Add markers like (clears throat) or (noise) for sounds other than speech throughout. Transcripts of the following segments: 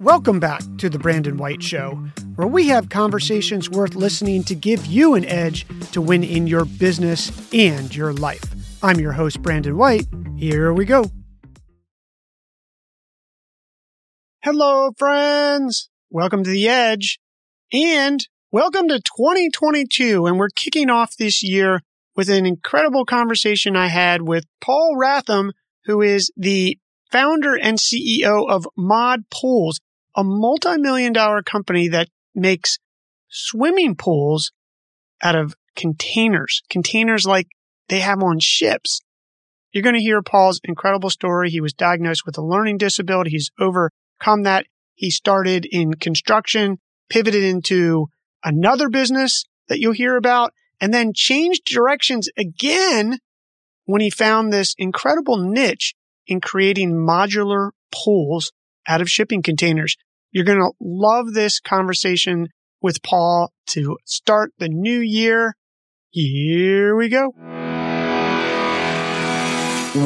Welcome back to The Brandon White Show, where we have conversations worth listening to give you an edge to win in your business and your life. I'm your host, Brandon White. Here we go. Hello, friends. Welcome to The Edge and welcome to 2022. And we're kicking off this year with an incredible conversation I had with Paul Ratham, who is the founder and CEO of Mod Pools a multi-million dollar company that makes swimming pools out of containers, containers like they have on ships. You're going to hear Paul's incredible story. He was diagnosed with a learning disability. He's overcome that. He started in construction, pivoted into another business that you'll hear about, and then changed directions again when he found this incredible niche in creating modular pools out of shipping containers. You're going to love this conversation with Paul to start the new year. Here we go.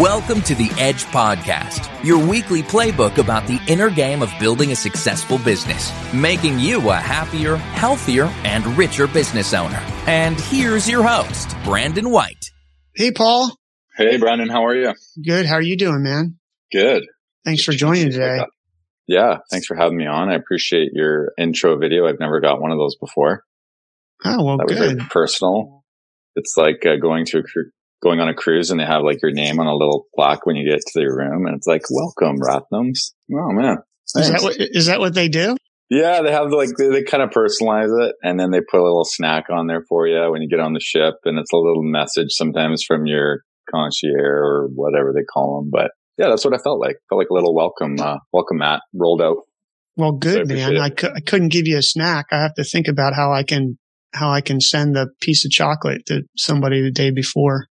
Welcome to the Edge Podcast, your weekly playbook about the inner game of building a successful business, making you a happier, healthier, and richer business owner. And here's your host, Brandon White. Hey, Paul. Hey, Brandon. How are you? Good. How are you doing, man? Good. Thanks for joining today. Yeah, thanks for having me on. I appreciate your intro video. I've never got one of those before. Oh well, that good. was very personal. It's like uh, going to a cru- going on a cruise and they have like your name on a little plaque when you get to their room, and it's like "Welcome, Rathams." Oh man, is that what is that what they do? Yeah, they have like they, they kind of personalize it, and then they put a little snack on there for you when you get on the ship, and it's a little message sometimes from your concierge or whatever they call them, but yeah, that's what I felt like. Felt like a little welcome, uh, welcome mat rolled out. Well, good so man. I, couldn't give you a snack. I have to think about how I can, how I can send a piece of chocolate to somebody the day before.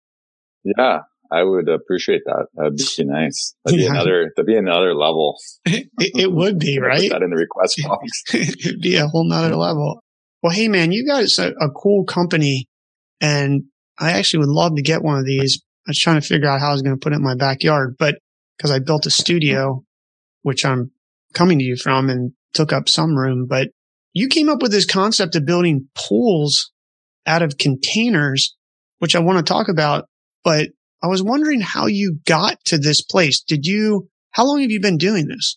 Yeah, I would appreciate that. That'd be (laughs) nice. That'd be yeah. another, that'd be another level. (laughs) it, it, would be, (laughs) right? That in the request box. It'd be a whole nother level. Well, hey man, you guys are a cool company and I actually would love to get one of these. I was trying to figure out how I was going to put it in my backyard, but because I built a studio, which I'm coming to you from and took up some room, but you came up with this concept of building pools out of containers, which I want to talk about, but I was wondering how you got to this place. Did you, how long have you been doing this?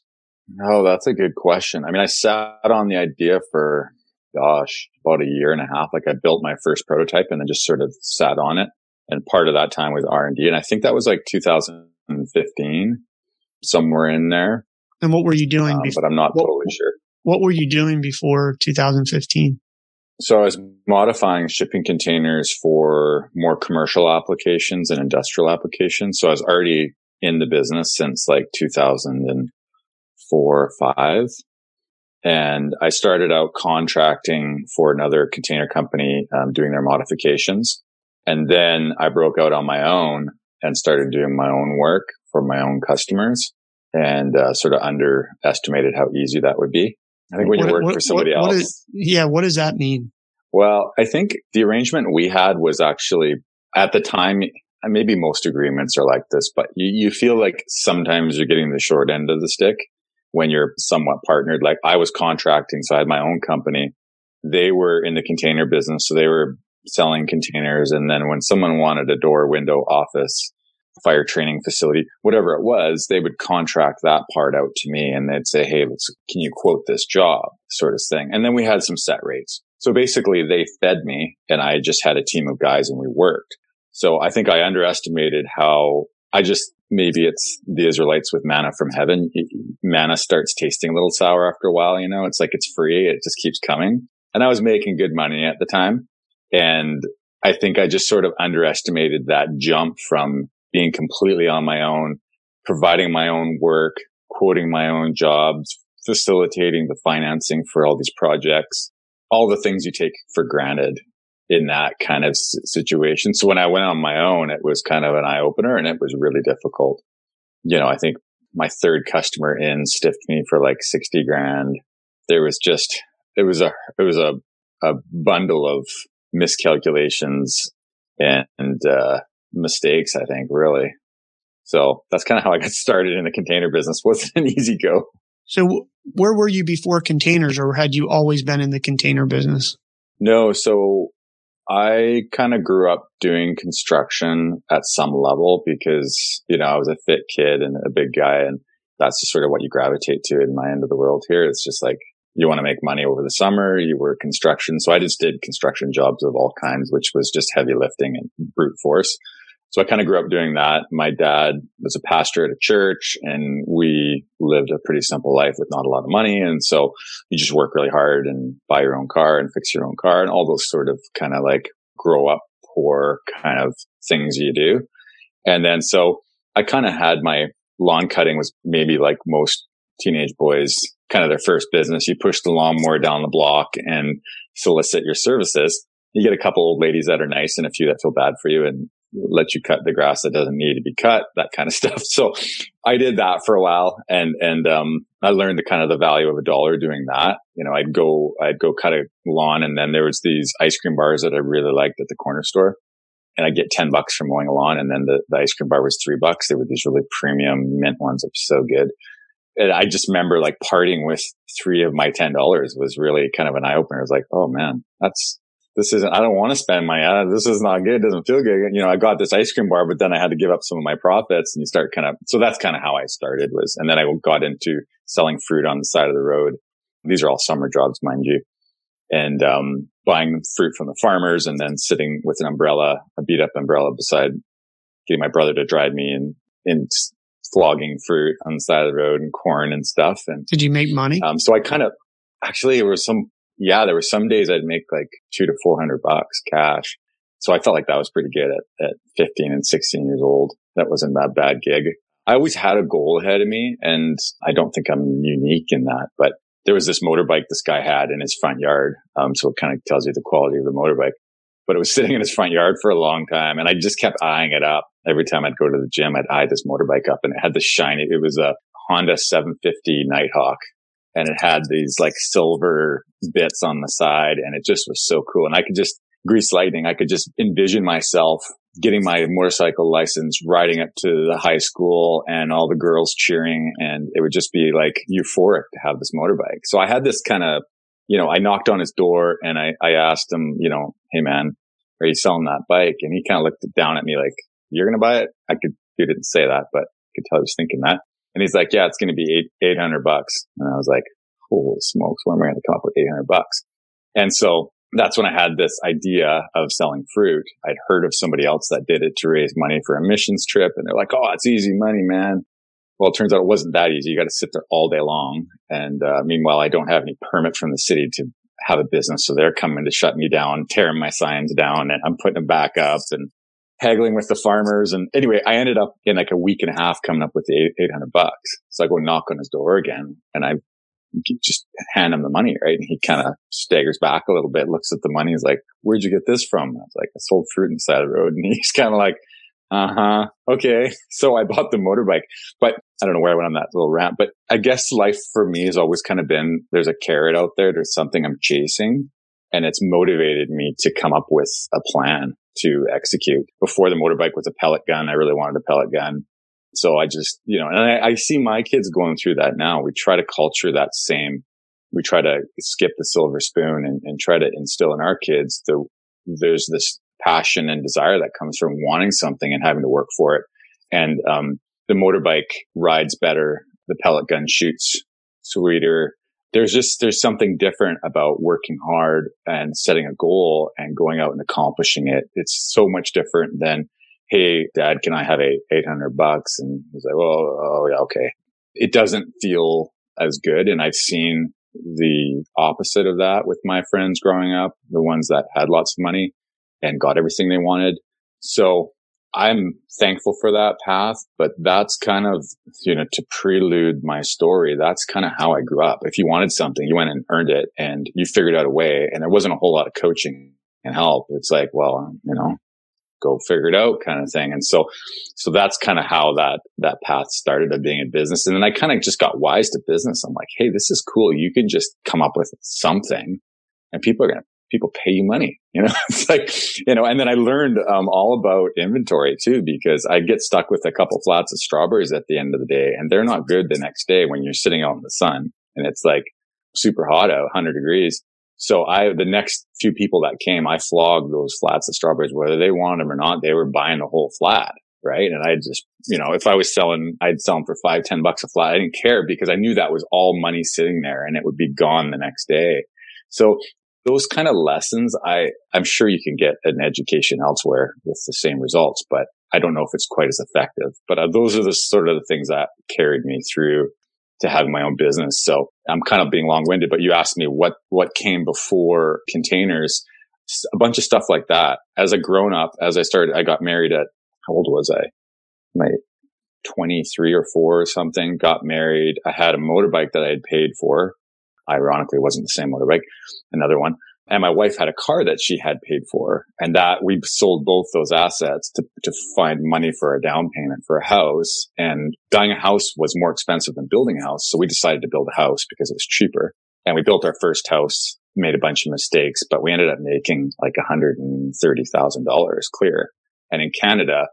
Oh, that's a good question. I mean, I sat on the idea for, gosh, about a year and a half. Like I built my first prototype and then just sort of sat on it. And part of that time was R and D. And I think that was like 2015, somewhere in there. And what were you doing? Um, before, but I'm not what, totally sure. What were you doing before 2015? So I was modifying shipping containers for more commercial applications and industrial applications. So I was already in the business since like 2004 or five. And I started out contracting for another container company, um, doing their modifications. And then I broke out on my own and started doing my own work for my own customers and uh, sort of underestimated how easy that would be. I think when what, you work what, for somebody what, else. Is, yeah. What does that mean? Well, I think the arrangement we had was actually at the time, maybe most agreements are like this, but you, you feel like sometimes you're getting the short end of the stick when you're somewhat partnered. Like I was contracting, so I had my own company. They were in the container business, so they were selling containers. And then when someone wanted a door, window, office, fire training facility, whatever it was, they would contract that part out to me and they'd say, Hey, can you quote this job sort of thing? And then we had some set rates. So basically they fed me and I just had a team of guys and we worked. So I think I underestimated how I just, maybe it's the Israelites with manna from heaven. Manna starts tasting a little sour after a while, you know, it's like it's free. It just keeps coming. And I was making good money at the time. And I think I just sort of underestimated that jump from being completely on my own, providing my own work, quoting my own jobs, facilitating the financing for all these projects, all the things you take for granted in that kind of situation. So when I went on my own, it was kind of an eye opener and it was really difficult. You know, I think my third customer in stiffed me for like 60 grand. There was just, it was a, it was a, a bundle of miscalculations and, and uh, mistakes, I think, really. So that's kind of how I got (laughs) started in the container business. (laughs) wasn't an easy go. So where were you before containers or had you always been in the container business? No. So I kind of grew up doing construction at some level because, you know, I was a fit kid and a big guy. And that's just sort of what you gravitate to in my end of the world here. It's just like you want to make money over the summer. You work construction. So I just did construction jobs of all kinds, which was just heavy lifting and brute force. So I kind of grew up doing that. My dad was a pastor at a church and we lived a pretty simple life with not a lot of money. And so you just work really hard and buy your own car and fix your own car and all those sort of kind of like grow up poor kind of things you do. And then so I kind of had my lawn cutting was maybe like most teenage boys, kind of their first business. You push the lawnmower down the block and solicit your services. You get a couple old ladies that are nice and a few that feel bad for you and let you cut the grass that doesn't need to be cut, that kind of (laughs) stuff. So I did that for a while and, and, um, I learned the kind of the value of a dollar doing that. You know, I'd go, I'd go cut a lawn and then there was these ice cream bars that I really liked at the corner store and I'd get 10 bucks for mowing a lawn. And then the, the ice cream bar was three bucks. They were these really premium mint ones that were so good. And I just remember like parting with three of my $10 was really kind of an eye opener. I was like, Oh man, that's, this isn't, I don't want to spend money. Uh, this is not good. It doesn't feel good. You know, I got this ice cream bar, but then I had to give up some of my profits and you start kind of, so that's kind of how I started was, and then I got into selling fruit on the side of the road. These are all summer jobs, mind you. And, um, buying fruit from the farmers and then sitting with an umbrella, a beat up umbrella beside getting my brother to drive me and, in flogging fruit on the side of the road and corn and stuff. And did you make money? Um, so I kind of, actually, there was some yeah, there were some days I'd make like two to 400 bucks cash. So I felt like that was pretty good at, at 15 and 16 years old. That wasn't that bad gig. I always had a goal ahead of me and I don't think I'm unique in that, but there was this motorbike this guy had in his front yard. Um, so it kind of tells you the quality of the motorbike, but it was (laughs) sitting in his front yard for a long time and I just kept eyeing it up. Every time I'd go to the gym, I'd eye this motorbike up and it had the shiny, it was a Honda 750 Nighthawk and it had these like silver bits on the side and it just was so cool. And I could just grease lightning. I could just envision myself getting my motorcycle license, riding up to the high school and all the girls cheering. And it would just be like euphoric to have this motorbike. So I had this kind of, you know, I knocked on his door and I, I asked him, you know, Hey man, are you selling that bike? And he kind of looked down at me like, you're going to buy it. I could, he didn't say that, but I could tell he was thinking that. And he's like, yeah, it's going to be eight, 800 bucks. And I was like, holy smokes, where am I going to come up with 800 bucks? And so that's when I had this idea of selling fruit. I'd heard of somebody else that did it to raise money for a missions trip. And they're like, Oh, it's easy money, man. Well, it turns out it wasn't that easy. You got to sit there all day long. And uh, meanwhile, I don't have any permit from the city to have a business. So they're coming to shut me down, tearing my signs down and I'm putting them back up and haggling with the farmers. And anyway, I ended up in like a week and a half coming up with the 800 bucks. So I go knock on his door again and I just hand him the money, right? And he kind of staggers back a little bit, looks at the money. He's like, where'd you get this from? I was like, I sold fruit on the side of the road. (laughs) And he's kind of like, uh huh. Okay. (laughs) So I bought the motorbike, but I don't know where I went on that little rant, but I guess life for me has always kind of been there's a carrot out there. There's something I'm chasing and it's motivated me to come up with a plan to execute. Before the motorbike was a pellet gun, I really wanted a pellet gun. So I just, you know, and I, I, see my kids going through that now. We try to culture that same, we try to skip the silver spoon and, and try to instill in our kids the, there's this passion and desire that comes from wanting something and having to work for it. And, um, the motorbike rides better. The pellet gun shoots sweeter. There's just, there's something different about working hard and setting a goal and going out and accomplishing it. It's so much different than Hey, dad, can I have a 800 bucks? And he's like, well, oh yeah, okay. It doesn't feel as good. And I've seen the opposite of that with my friends growing up, the ones that had lots of money and got everything they wanted. So I'm thankful for that path, but that's kind of, you know, to prelude my story. That's kind of how I grew up. If you wanted something, you went and earned it and you figured out a way and there wasn't a whole lot of coaching and help. It's like, well, um, you know, go figure it out kind of thing. And so, so that's kind of how that, that path started of being in business. And then I kind of just got wise to business. I'm like, Hey, this is cool. You can just come up with something and people are going to, people pay you money. You know, (laughs) it's like, you know, and then I learned um, all about inventory too, because I get stuck with a couple flats of strawberries at the end of the day and they're not good the next day when you're sitting out in the sun and it's like super hot out, 100 degrees. So I, the next few people that came, I flogged those flats of strawberries, whether they wanted them or not, they were buying the whole flat. Right. And I just, you know, if I was selling, I'd sell them for five, ten bucks a flat. I didn't care because I knew that was all money sitting there and it would be gone the next day. So those kind of lessons, I, I'm sure you can get an education elsewhere with the same results, but I don't know if it's quite as effective. But uh, those are the sort of the things that carried me through to having my own business. So I'm kind of being long winded, but you asked me what, what came before containers, a bunch of stuff like that. As a grown up, as I started, I got married at, how old was I? My 23 or four or something, got married. I had a motorbike that I had paid for Ironically, wasn't the same motorbike, another one. And my wife had a car that she had paid for and that we sold both those assets to, to find money for a down payment for a house. And buying a house was more expensive than building a house. So we decided to build a house because it was cheaper. And we built our first house, made a bunch of mistakes, but we ended up making like $130,000 clear. And in Canada,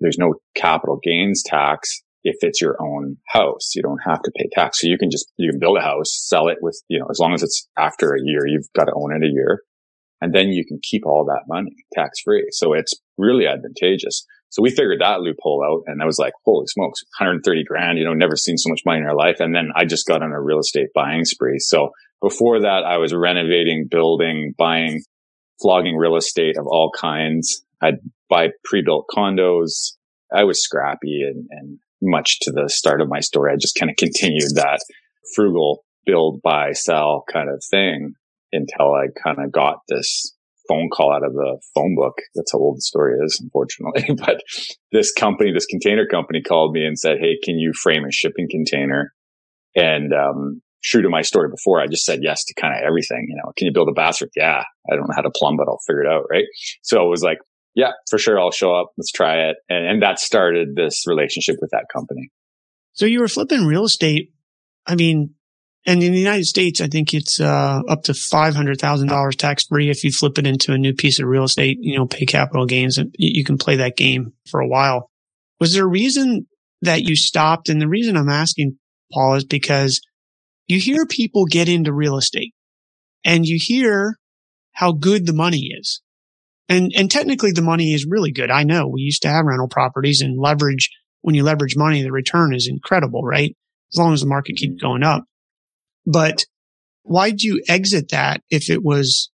there's no capital gains tax if it's your own house. You don't have to pay tax. So you can just, you can build a house, sell it with, you know, as long as it's after a year, you've got to own it a year. And then you can keep all that money tax free. So it's really advantageous. So we figured that loophole out and I was like, holy smokes, 130 grand, you know, never seen so much money in our life. And then I just got on a real estate buying spree. So before that, I was renovating, building, buying, flogging real estate of all kinds. I'd buy pre-built condos. I was scrappy and, and much to the start of my story. I just kind of continued that frugal build, buy, sell kind of thing until I kind of got this phone call out of the phone book. That's how old the story is, unfortunately. (laughs) but this company, this container company called me and said, Hey, can you frame a shipping container? And, um, true to my story before, I just said yes to kind of everything. You know, can you build a bathroom? Yeah. I don't know how to plumb, but I'll figure it out. Right. So it was like, yeah, for sure. I'll show up. Let's try it. And, and that started this relationship with that company. So you were flipping real estate. I mean, and in the United States, I think it's uh, up to five hundred thousand dollars tax free if you flip it into a new piece of real estate. You know, pay capital gains, and you can play that game for a while. Was there a reason that you stopped? And the reason I'm asking, Paul, is because you hear people get into real estate, and you hear how good the money is, and, and technically the money is really good. I know we used to have rental properties and leverage. When you leverage money, the return is incredible, right? As long as the market keeps mm-hmm. going up. But why'd you exit that if it was,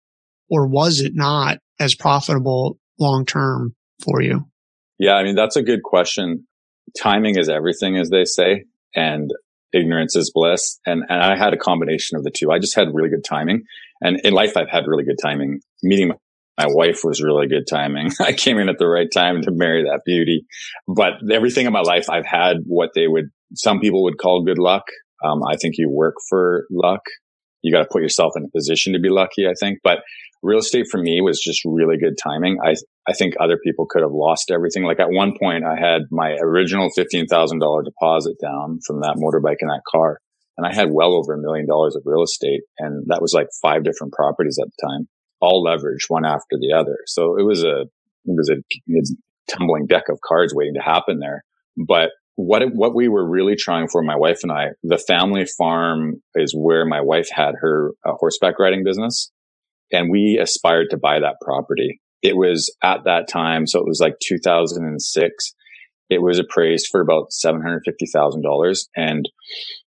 or was it not as profitable long term for you? Yeah. I mean, that's a good question. Timing is everything, as they say, and ignorance is bliss. And, and I had a combination of the two. I just had really good timing. And in life, I've had really good timing. Meeting my wife was really good timing. (laughs) I came in at the right time to marry that beauty. But everything in my life, I've had what they would, some people would call good luck. Um, I think you work for luck. You got to put yourself in a position to be lucky, I think. But real estate for me was just really good timing. I, I think other people could have lost everything. Like at one point, I had my original $15,000 deposit down from that motorbike and that car. And I had well over a million dollars of real estate. And that was like five different properties at the time all leverage one after the other. So it was a, it was a, tumbling deck of cards waiting to happen there. But what, it, what we were really trying for, my wife and I, the family farm is where my wife had her uh, horseback riding business. And we aspired to buy that property. It was at that time. So it was like 2006. It was appraised for about $750,000 and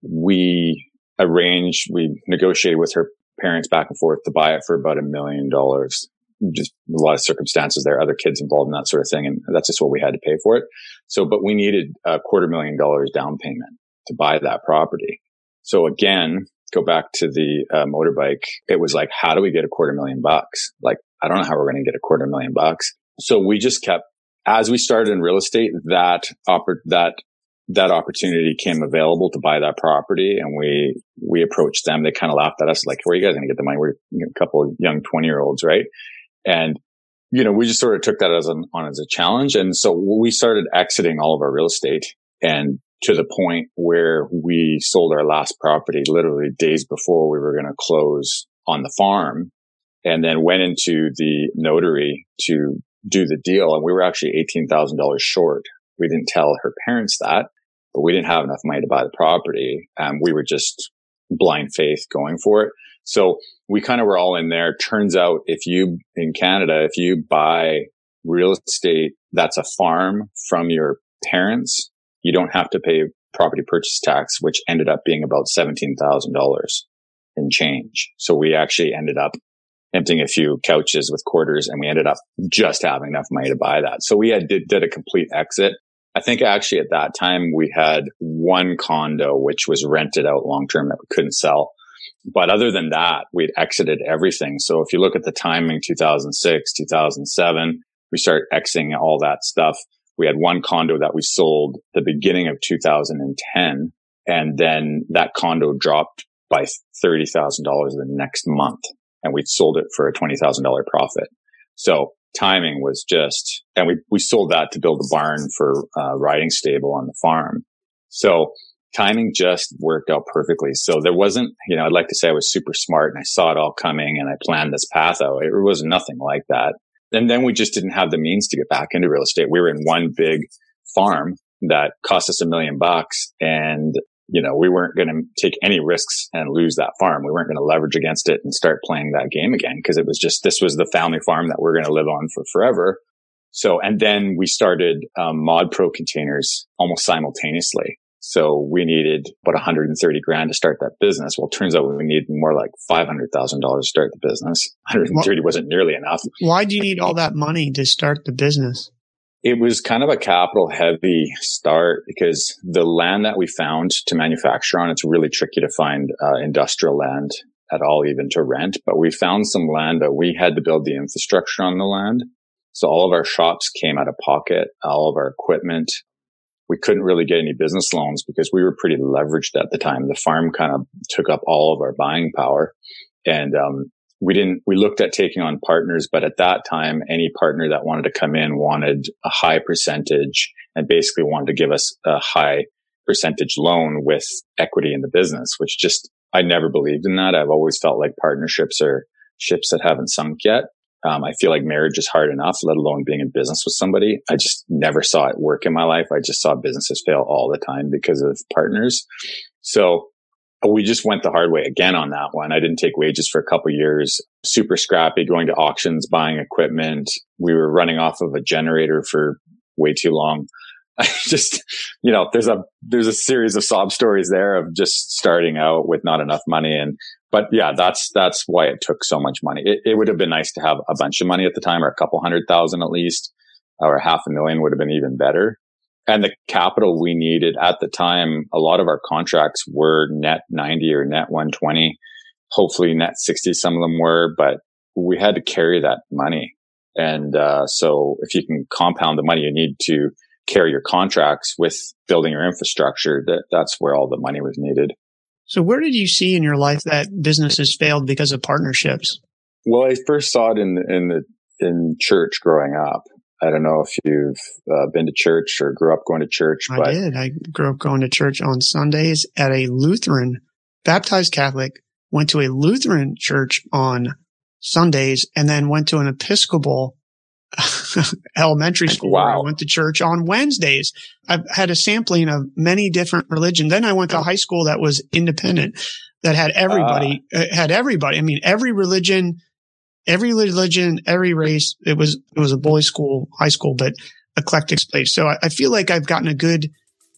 we arranged, we negotiated with her parents back and forth to buy it for about a million dollars. Just a lot of circumstances there, other kids involved in that sort of thing. And that's just what we had to pay for it. So, but we needed a quarter million dollars down payment to buy that property. So again, go back to the uh, motorbike. It was like, how do we get a quarter million bucks? Like, I don't know how we're going to get a quarter million bucks. So we just kept, as we started in real estate, that oppor- that that opportunity came available to buy that property and we, we approached them. They kind of laughed at us like, where are you guys going to get the money? We're a couple of young 20 year olds, right? And, you know, we just sort of took that as an, on as a challenge. And so we started exiting all of our real estate and to the point where we sold our last property literally days before we were going to close on the farm. and then went into the notary to do the deal. And we were actually $18,000 short. We didn't tell her parents that, but we didn't have enough money to buy the property. Um, we were just blind faith going for it. So we kind of were all in there. Turns out if you in Canada, if you buy real estate that's a farm from your parents, you don't have to pay property purchase tax, which ended up being about $17,000 in change. So we actually ended up emptying a few couches with quarters and we ended up just having enough money to buy that. So we had did, did a complete exit. I think actually at that time we had one condo, which was rented out long term that we couldn't sell. But other than that, we'd exited everything. So if you look at the timing, 2006, 2007, we start exiting all that stuff. We had one condo that we sold the beginning of 2010. And then that condo dropped by $30,000 the next month and we sold it for a $20,000 profit. So timing was just, and we, we sold that to build a barn for a riding stable on the farm. So timing just worked out perfectly. So there wasn't, you know, I'd like to say I was super smart and I saw it all coming and I planned this path out. It was nothing like that. And then we just didn't have the means to get back into real estate. We were in one big farm that cost us a million bucks and you know, we weren't going to take any risks and lose that farm. We weren't going to leverage against it and start playing that game again because it was just, this was the family farm that we're going to live on for forever. So, and then we started um, Mod Pro containers almost simultaneously. So we needed about 130 grand to start that business. Well, turns out we needed more like $500,000 to start the business. 130 well, wasn't nearly enough. Why do you need all that money to start the business? It was kind of a capital heavy start because the land that we found to manufacture on, it's really tricky to find uh, industrial land at all, even to rent. But we found some land that we had to build the infrastructure on the land. So all of our shops came out of pocket, all of our equipment. We couldn't really get any business loans because we were pretty leveraged at the time. The farm kind of took up all of our buying power. And um, we didn't, we looked at taking on partners, but at that time, any partner that wanted to come in wanted a high percentage and basically wanted to give us a high percentage loan with equity in the business, which just, I never believed in that. I've always felt like partnerships are ships that haven't sunk yet. Um, I feel like marriage is hard enough, let alone being in business with somebody. I just never saw it work in my life. I just saw businesses fail all the time because of partners. So we just went the hard way again on that one. I didn't take wages for a couple years. Super scrappy, going to auctions, buying equipment. We were running off of a generator for way too long. (laughs) I just, you know, there's a, there's a series of sob stories there of just starting out with not enough money. And, but yeah, that's, that's why it took so much money. It, it would have been nice to have a bunch of money at the time or a couple hundred thousand at least, or half a million would have been even better and the capital we needed at the time, a lot of our contracts were net 90 or net 120, hopefully net 60. Some of them were, but we had to carry that money. And, uh, so if you can compound the money you need to carry your contracts with building your infrastructure, that that's where all the money was needed. So where did you see in your life that businesses failed because of partnerships? Well, I first saw it in, in the, in church growing up. I don't know if you've uh, been to church or grew up going to church. But I did. I grew up going to church on Sundays at a Lutheran, baptized Catholic, went to a Lutheran church on Sundays, and then went to an Episcopal (laughs) elementary school. Wow. I went to church on Wednesdays. I've had a sampling of many different religions. Then I went to high school that was independent, that had everybody, uh, had everybody. I mean, every religion every religion, every race. It was, it was a boys school, high school, but eclectic place. So I, I feel like I've gotten a good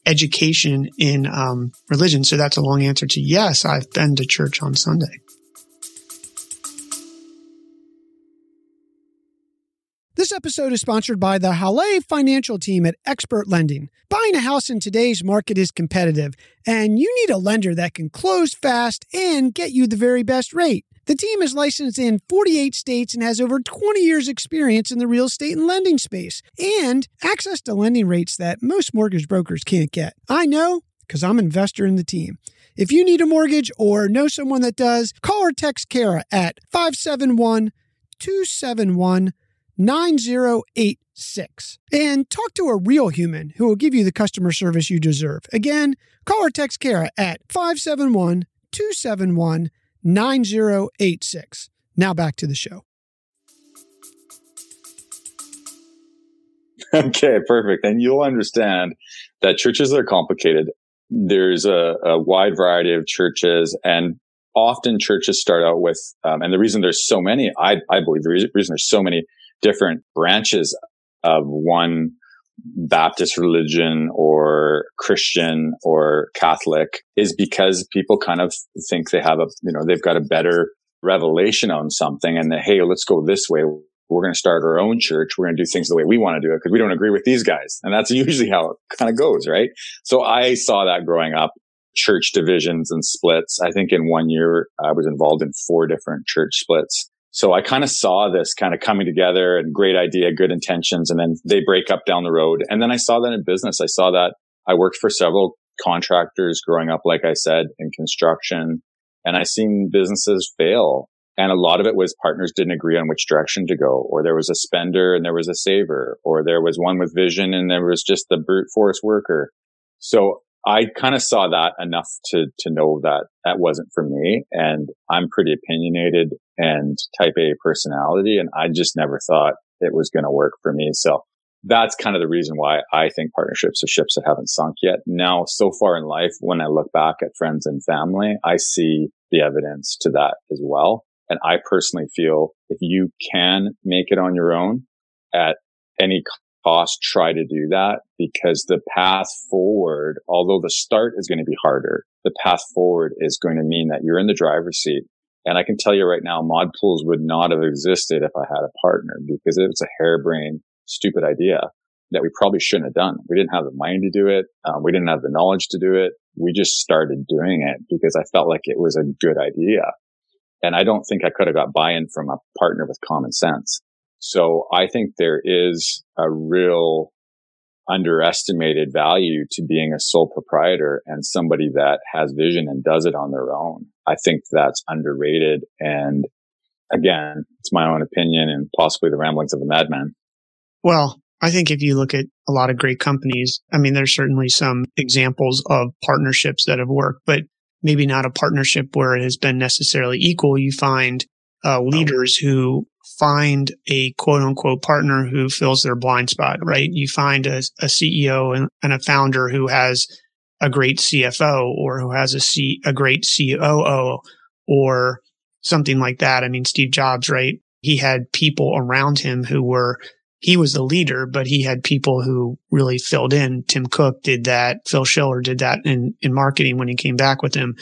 education in um, religion. So that's a long answer to yes, I've been to church on Sunday. This episode is sponsored by the Halle financial team at Expert Lending. Buying a house in today's market is competitive, and you need a lender that can close fast and get you the very best rate. The team is licensed in 48 states and has over 20 years' experience in the real estate and lending space and access to lending rates that most mortgage brokers can't get. I know because I'm an investor in the team. If you need a mortgage or know someone that does, call or text Kara at 571 271 9086 and talk to a real human who will give you the customer service you deserve. Again, call or text Kara at 571 271 9086. Now back to the show. (laughs) Okay, perfect. And you'll understand that churches are complicated. There's a, a wide variety of churches and often churches start out with, um, and the reason there's so many, I, I believe the reason, reason there's so many different branches of one Baptist religion or Christian or Catholic is because people kind of think they have a, you know, they've got a better revelation on something and that, hey, let's go this way. We're going to start our own church. We're going to do things the way we want to do it because we don't agree with these guys. And that's (laughs) usually how it kind of goes, right? So I saw that growing up, church divisions and splits. I think in one year I was involved in four different church splits. So I kind of saw this kind of coming together and great idea, good intentions, and then they break up down the road. And then I saw that in business. I saw that I worked for several contractors growing up, like I said, in construction, and I seen businesses fail. And a lot of it was partners didn't agree on which direction to go, or there was a spender and there was a saver, or there was one with vision and there was just the brute force worker. So I kind of saw that enough to, to know that that wasn't for me. And I'm pretty opinionated and type A personality. And I just never thought it was going to work for me. So that's kind of the reason why I think partnerships are ships that haven't sunk yet. Now, so far in life, when I look back at friends and family, I see the evidence to that as well. And I personally feel if you can make it on your own at any cost, try to do that because the path forward, although the start is going to be harder, the path forward is going to mean that you're in the driver's seat. And I can tell you right now, mod pools would not have existed if I had a partner because it was a harebrained, stupid idea that we probably shouldn't have done. We didn't have the money to do it. Um, we didn't have the knowledge to do it. We just started doing it because I felt like it was a good idea. And I don't think I could have got buy-in from a partner with common sense. So I think there is a real underestimated value to being a sole proprietor and somebody that has vision and does it on their own. I think that's underrated. And again, it's my own opinion and possibly the ramblings of a madman. Well, I think if you look at a lot of great companies, I mean, there's certainly some examples of partnerships that have worked, but maybe not a partnership where it has been necessarily equal. You find uh, leaders who find a quote unquote partner who fills their blind spot, right? You find a, a CEO and, and, a founder who has a great CFO or who has a, C, a great COO or something like that. I mean, Steve Jobs, right? He had people around him who were, he was the leader, but he had people who really filled in. Tim Cook did that. Phil Schiller did that in, in marketing when he came back with him.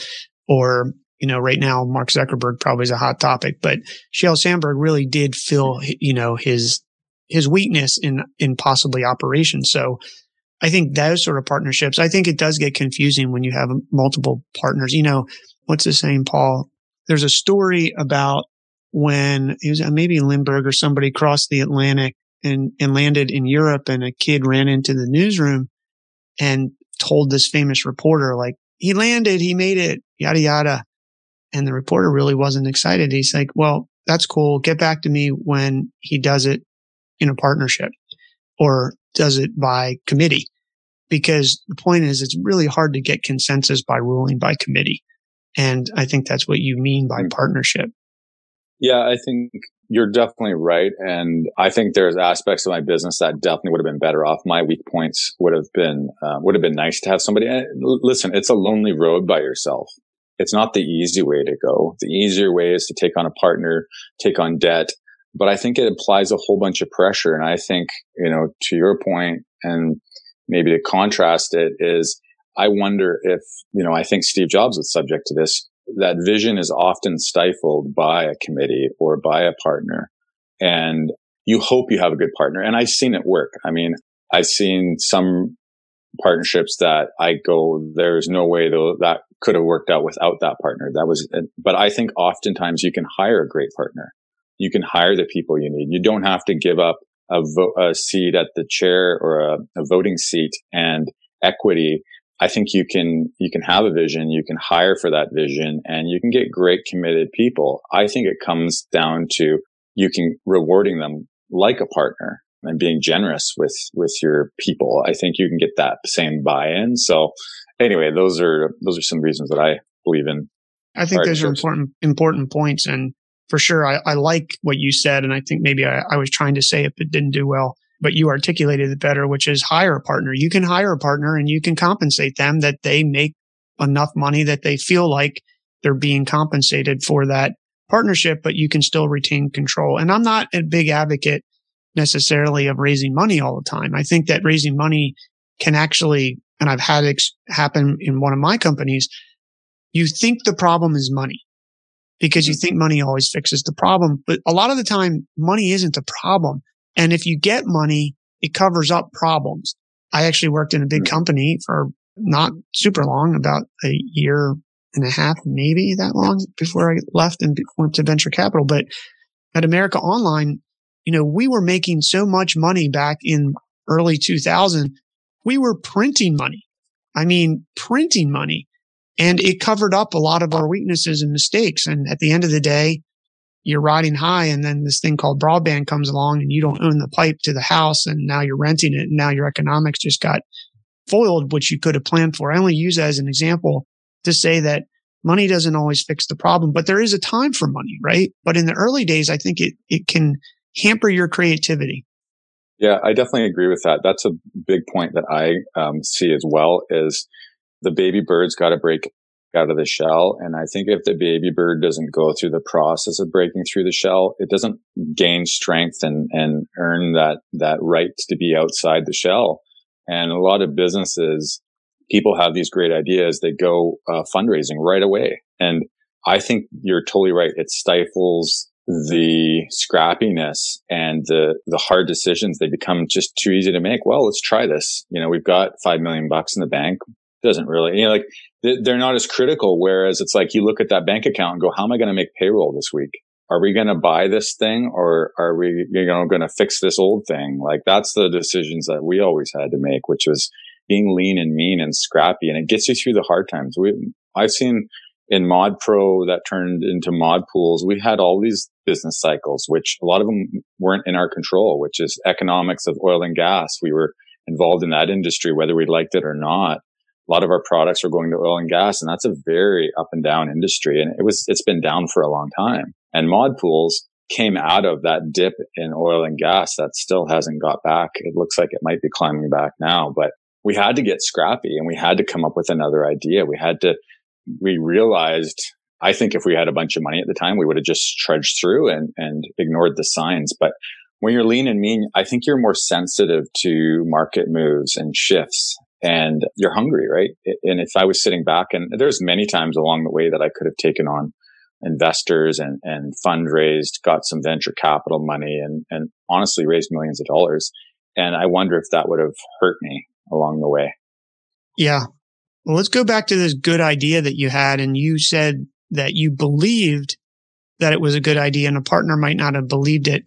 Or you know, right now Mark Zuckerberg probably is a hot topic, but Sheryl Sandberg really did fill, mm-hmm. you know, his his weakness in in possibly operations. So I think those sort of partnerships, I think it does get confusing when you have multiple partners. You know, what's the saying, Paul? There's a story about when it was uh, maybe Lindbergh or somebody crossed the Atlantic and, and landed in Europe and a kid ran into the newsroom and told this famous reporter, like, he landed, he made it, yada, yada. And the reporter really wasn't excited. He's like, well, that's cool. Get back to me when he does it in a partnership or does it by committee. Because the point is, it's really hard to get consensus by ruling by committee. And I think that's what you mean by partnership. Yeah, I think you're definitely right. And I think there's aspects of my business that definitely would have been better off. My weak points would have been, uh, would have been nice to have somebody. Listen, it's a lonely road by yourself it's not the easy way to go. The easier way is to take on a partner, take on debt. But I think it applies a whole bunch of pressure. And I think, you know, to your point and maybe to contrast it is I wonder if, you know, I think Steve Jobs was subject to this. That vision is often stifled by a committee or by a partner. And you hope you have a good partner. And I've seen it work. I mean, I've seen some partnerships that I go, there's no way though that could have worked out without that partner. That was, but I think oftentimes you can hire a great partner. You can hire the people you need. You don't have to give up a, vo- a seat at the chair or a, a voting seat and equity. I think you can, you can have a vision. You can hire for that vision and you can get great committed people. I think it comes down to you can rewarding them like a partner and being generous with with your people. I think you can get that same buy-in. So anyway, those are those are some reasons that I believe in. I think those are important important points, and for sure. I, I like what you said. And I think maybe I, I was trying to say it, but didn't do well. But you articulated it better, which is hire a partner. You can hire a partner and you can compensate them that they make enough money that they feel like they're being compensated for that partnership, but you can still retain control. And I'm not a big advocate necessarily of raising money all the time. I think that raising money can actually, and I've had it happen in one of my companies. You think the problem is money because you mm-hmm. think money always fixes the problem. But a lot of the time, money isn't the problem. And if you get money, it covers up problems. I actually worked in a big mm-hmm. company for not super long, about a year and a half, maybe that long before I left and went to venture capital. But at America Online, you know, we were making so much money back in early 2000. We were printing money. I mean, printing money and it covered up a lot of our weaknesses and mistakes. And at the end of the day, you're riding high and then this thing called broadband comes along and you don't own the pipe to the house and now you're renting it and now your economics just got foiled, which you could have planned for. I only use that as an example to say that money doesn't always fix the problem, but there is a time for money, right? But in the early days, I think it, it can hamper your creativity. Yeah, I definitely agree with that. That's a big point that I um, see as well is the baby bird's got to break out of the shell. And I think if the baby bird doesn't go through the process of breaking through the shell, it doesn't gain strength and, and earn that, that right to be outside the shell. And a lot of businesses, people have these great ideas. They go uh, fundraising right away. And I think you're totally right. It stifles the scrappiness and the the hard decisions they become just too easy to make well let's try this you know we've got 5 million bucks in the bank doesn't really, you know, like they're not as critical. Whereas it's like you look at that bank account and go, how am I going to make payroll this week? Are we going to buy this thing or are we, you know, going to fix this old thing? Like that's the decisions that we always had to make, which was being lean and mean and scrappy. And it gets you through the hard times. We, I've seen in Mod Pro that turned into Mod Pools, we had all these business cycles, which a lot of them weren't in our control, which is economics of oil and gas. We were involved in that industry, whether we liked it or not. A lot of our products were going to oil and gas and that's a very up and down industry and it was it's been down for a long time. And mod pools came out of that dip in oil and gas that still hasn't got back. It looks like it might be climbing back now but we had to get scrappy and we had to come up with another idea. We had to we realized i think if we had a bunch of money at the time we would have just trudged through and and ignored the signs but when you're lean and mean, I think you're more sensitive to market moves and shifts and you're hungry, right? And if I was sitting back and there's many times along the way that I could have taken on investors and, and fundraised, got some venture capital money and, and honestly raised millions of dollars. And I wonder if that would have hurt me along the way. Yeah. Well, let's go back to this good idea that you had. And you said that you believed that it was a good idea and a partner might not have believed it.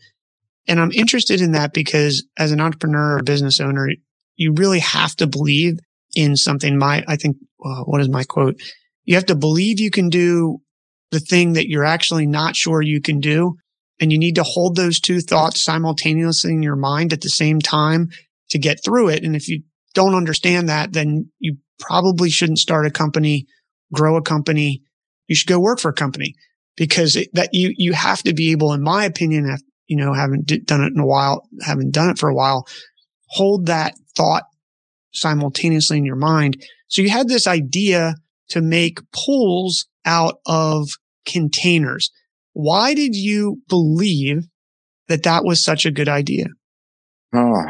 And I'm interested in that because as an entrepreneur or business owner, you really have to believe in something. My, I think, uh, what is my quote? You have to believe you can do the thing that you're actually not sure you can do. And you need to hold those two thoughts simultaneously in your mind at the same time to get through it. And if you don't understand that, then you probably shouldn't start a company, grow a company. You should go work for a company because it, that you, you have to be able, in my opinion, you know, haven't done it in a while, haven't done it for a while, hold that thought simultaneously in your mind. So you had this idea to make pools out of containers. Why did you believe that that was such a good idea? Ah, oh,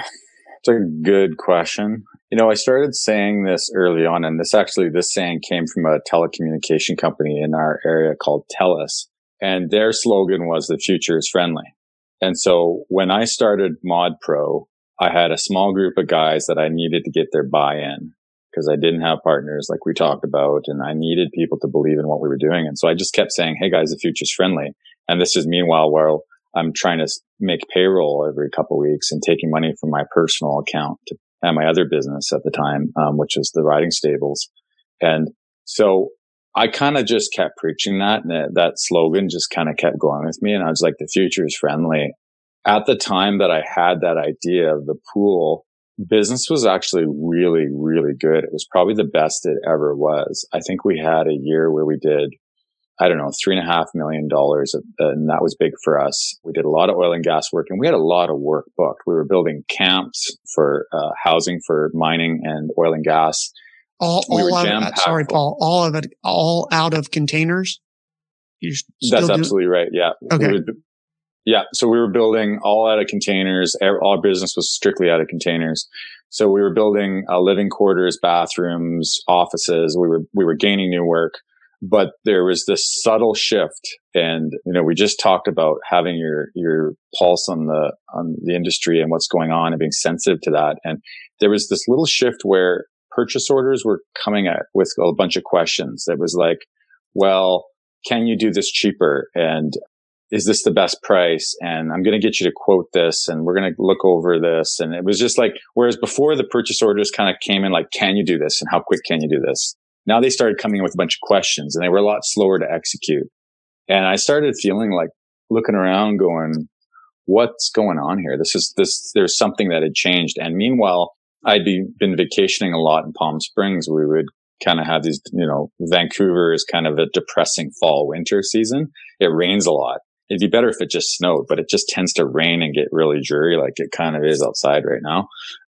it's a good question. You know, I started saying this early on, and this actually, this saying came from a telecommunication company in our area called TELUS. And their slogan was the future is friendly. And so when I started Mod Pro, I had a small group of guys that I needed to get their buy-in because I didn't have partners like we talked about and I needed people to believe in what we were doing. And so I just kept saying, Hey guys, the future's friendly. And this is meanwhile while I'm trying to make payroll every couple weeks and taking money from my personal account to, and my other business at the time, um, which was the riding stables. And so I kind of just kept preaching that and that, that slogan just kind of kept going with me. And I was like, the future is friendly at the time that I had that idea of the pool, business was actually really, really good. It was probably the best it ever was. I think we had a year where we did I don't know, three and a half million dollars. And that was big for us. We did a lot of oil and gas work and we had a lot of work booked. We were building camps for uh, housing for mining and oil and gas. All, we all out of, sorry, Paul, all of it, all out of containers. That's absolutely right. Yeah. Okay. We yeah. So we were building all out of containers. All business was strictly out of containers. So we were building uh, living quarters, bathrooms, offices. We were, we were gaining new work, but there was this subtle shift. And, you know, we just talked about having your, your pulse on the, on the industry and what's going on and being sensitive to that. And there was this little shift where purchase orders were coming at with a bunch of questions. that was like, well, can you do this cheaper? And is this the best price? And I'm going to get you to quote this and we're going to look over this. And it was just like, whereas before the purchase orders kind of came in like, can you do this? And how quick can you do this? Now they started coming in with a bunch of questions and they were a lot slower to execute. And I started feeling like looking around going, what's going on here? This is this, there's something that had changed. And meanwhile, I'd be, been vacationing a lot in Palm Springs. We would kind of have these, you know, Vancouver is kind of a depressing fall winter season. It rains a lot. It'd be better if it just snowed, but it just tends to rain and get really dreary like it kind of is outside right now.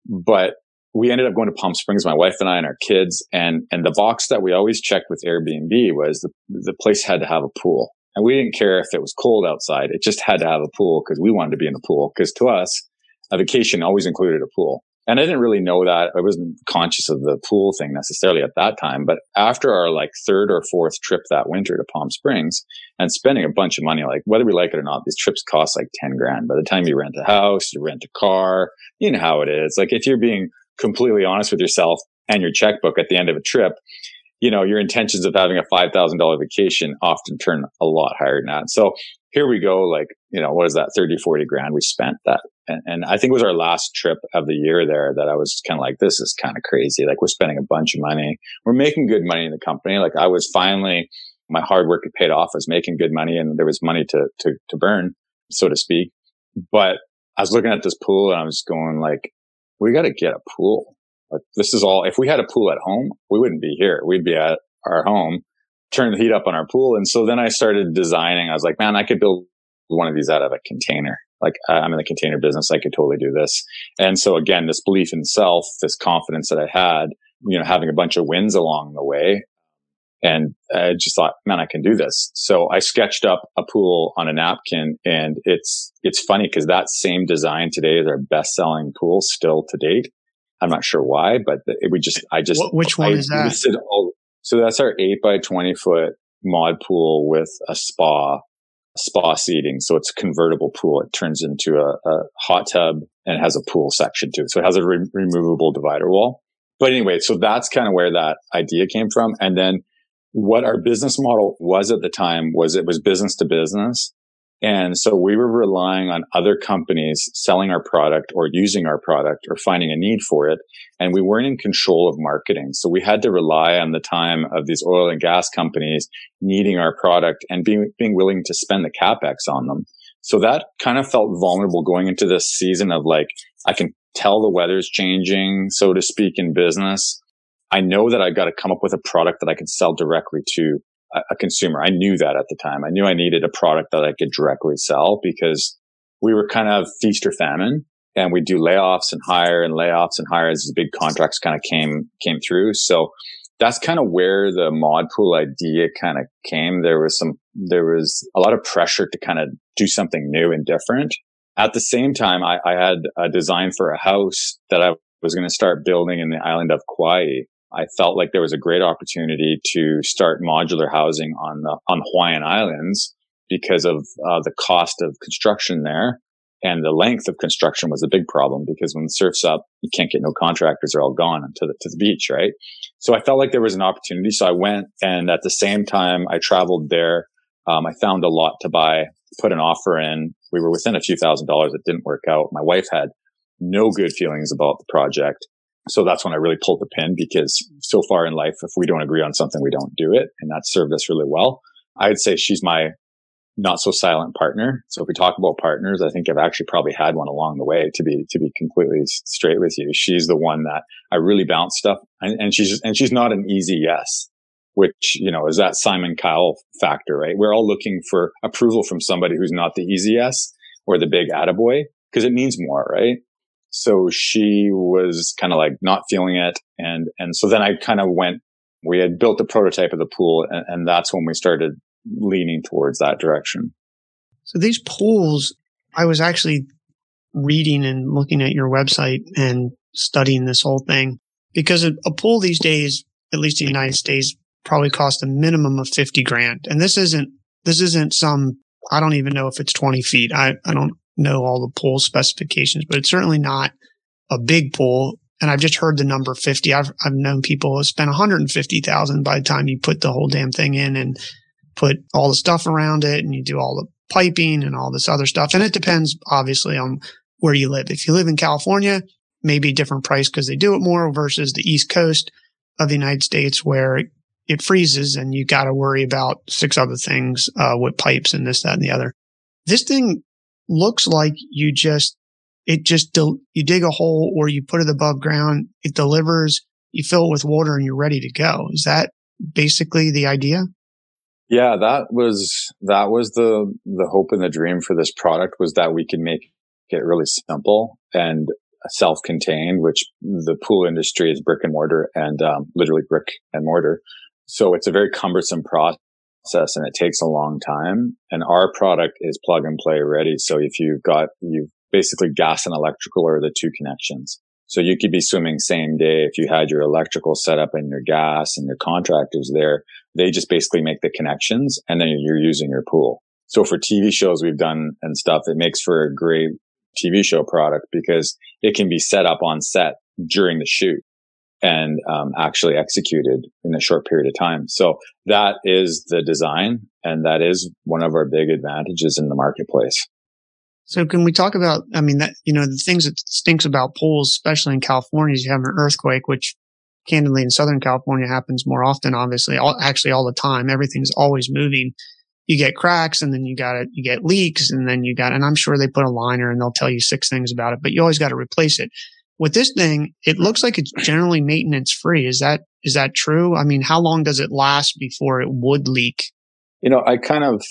But we ended up going to Palm Springs, my wife and I and our kids. And, and the box that we always checked with Airbnb was the, the place had to have a pool. And we didn't care if it was cold outside. It just had to have a pool because we wanted to be in the pool. Because to us, a vacation always included a pool. And I didn't really know that. I wasn't conscious of the pool thing necessarily at that time. But after our like third or fourth trip that winter to Palm Springs and spending a bunch of money, like whether we like it or not, these trips cost like 10 grand. By the time you rent a house, you rent a car, you know how it is. Like if you're being completely honest with yourself and your checkbook at the end of a trip, you know, your intentions of having a $5,000 vacation often turn a lot higher than that. So here we go. Like, you know, what is that? 30, 40 grand we spent that. And, and I think it was our last trip of the year there that I was kind of like, this is kind of crazy. Like we're spending a bunch of money. We're making good money in the company. Like I was finally, my hard work had paid off. I was making good money and there was money to, to, to burn, so to speak. But I was looking at this pool and I was going like, we got to get a pool. Like this is all, if we had a pool at home, we wouldn't be here. We'd be at our home, turn the heat up on our pool. And so then I started designing. I was like, man, I could build one of these out of a container. Like I'm in the container business. I could totally do this. And so again, this belief in self, this confidence that I had, you know, having a bunch of wins along the way. And I just thought, man, I can do this. So I sketched up a pool on a napkin and it's, it's funny because that same design today is our best selling pool still to date. I'm not sure why, but it would just, I just, which one I is that? All, so that's our eight by 20 foot mod pool with a spa, spa seating. So it's a convertible pool. It turns into a, a hot tub and has a pool section too. So it has a re- removable divider wall. But anyway, so that's kind of where that idea came from. And then what our business model was at the time was it was business to business. And so we were relying on other companies selling our product or using our product or finding a need for it. And we weren't in control of marketing. So we had to rely on the time of these oil and gas companies needing our product and being, being willing to spend the capex on them. So that kind of felt vulnerable going into this season of like, I can tell the weather's changing, so to speak, in business. I know that I've got to come up with a product that I can sell directly to a, a consumer. I knew that at the time. I knew I needed a product that I could directly sell because we were kind of feast or famine and we do layoffs and hire and layoffs and hire as these big contracts kind of came, came through. So that's kind of where the mod pool idea kind of came. There was some, there was a lot of pressure to kind of do something new and different. At the same time, I, I had a design for a house that I was going to start building in the island of Kauai. I felt like there was a great opportunity to start modular housing on the on Hawaiian Islands because of uh, the cost of construction there and the length of construction was a big problem because when the surf's up, you can't get no contractors; they're all gone to the to the beach, right? So I felt like there was an opportunity. So I went, and at the same time, I traveled there. Um, I found a lot to buy, put an offer in. We were within a few thousand dollars. It didn't work out. My wife had no good feelings about the project. So that's when I really pulled the pin because so far in life, if we don't agree on something, we don't do it. And that served us really well. I'd say she's my not so silent partner. So if we talk about partners, I think I've actually probably had one along the way to be, to be completely straight with you. She's the one that I really bounce stuff and, and she's, and she's not an easy yes. which, you know, is that Simon Cowell factor, right? We're all looking for approval from somebody who's not the easy yes or the big attaboy because it means more, right? So she was kind of like not feeling it. And, and so then I kind of went, we had built the prototype of the pool and, and that's when we started leaning towards that direction. So these pools, I was actually reading and looking at your website and studying this whole thing because a, pool these days, at least in the United States, probably cost a minimum of 50 grand. And this isn't, this isn't some, I don't even know if it's 20 feet. I, I don't know all the pool specifications, but it's certainly not a big pool. And I've just heard the number 50. I've, I've known people who spend 150,000 by the time you put the whole damn thing in and put all the stuff around it and you do all the piping and all this other stuff. And it depends obviously on where you live. If you live in California, maybe a different price because they do it more versus the East Coast of the United States where it freezes and you got to worry about six other things uh, with pipes and this, that, and the other. This thing looks like you just it just del- you dig a hole or you put it above ground. It delivers. You fill it with water and you're ready to go. Is that basically the idea? Yeah, that was that was the the hope and the dream for this product was that we can make it really simple and self-contained, which the pool industry is brick and mortar and um, literally brick and mortar. So it's a very cumbersome process and it takes a long time. And our product is plug and play ready. So if you've got, you've basically gas and electrical are the two connections. So you could be swimming same day if you had your electrical set up and your gas and your contractors there. They just basically make the connections and then you're using your pool. So for TV shows we've done and stuff, it makes for a great TV show product because it can be set up on set during the shoot and um, actually executed in a short period of time. So that is the design, and that is one of our big advantages in the marketplace. So can we talk about? I mean, that you know, the things that stinks about pools, especially in California, is you have an earthquake, which candidly in Southern California happens more often. Obviously, all, actually all the time. Everything's always moving you get cracks and then you got it, you get leaks and then you got, and I'm sure they put a liner and they'll tell you six things about it, but you always got to replace it. With this thing, it looks like it's generally maintenance free. Is that, is that true? I mean, how long does it last before it would leak? You know, I kind of,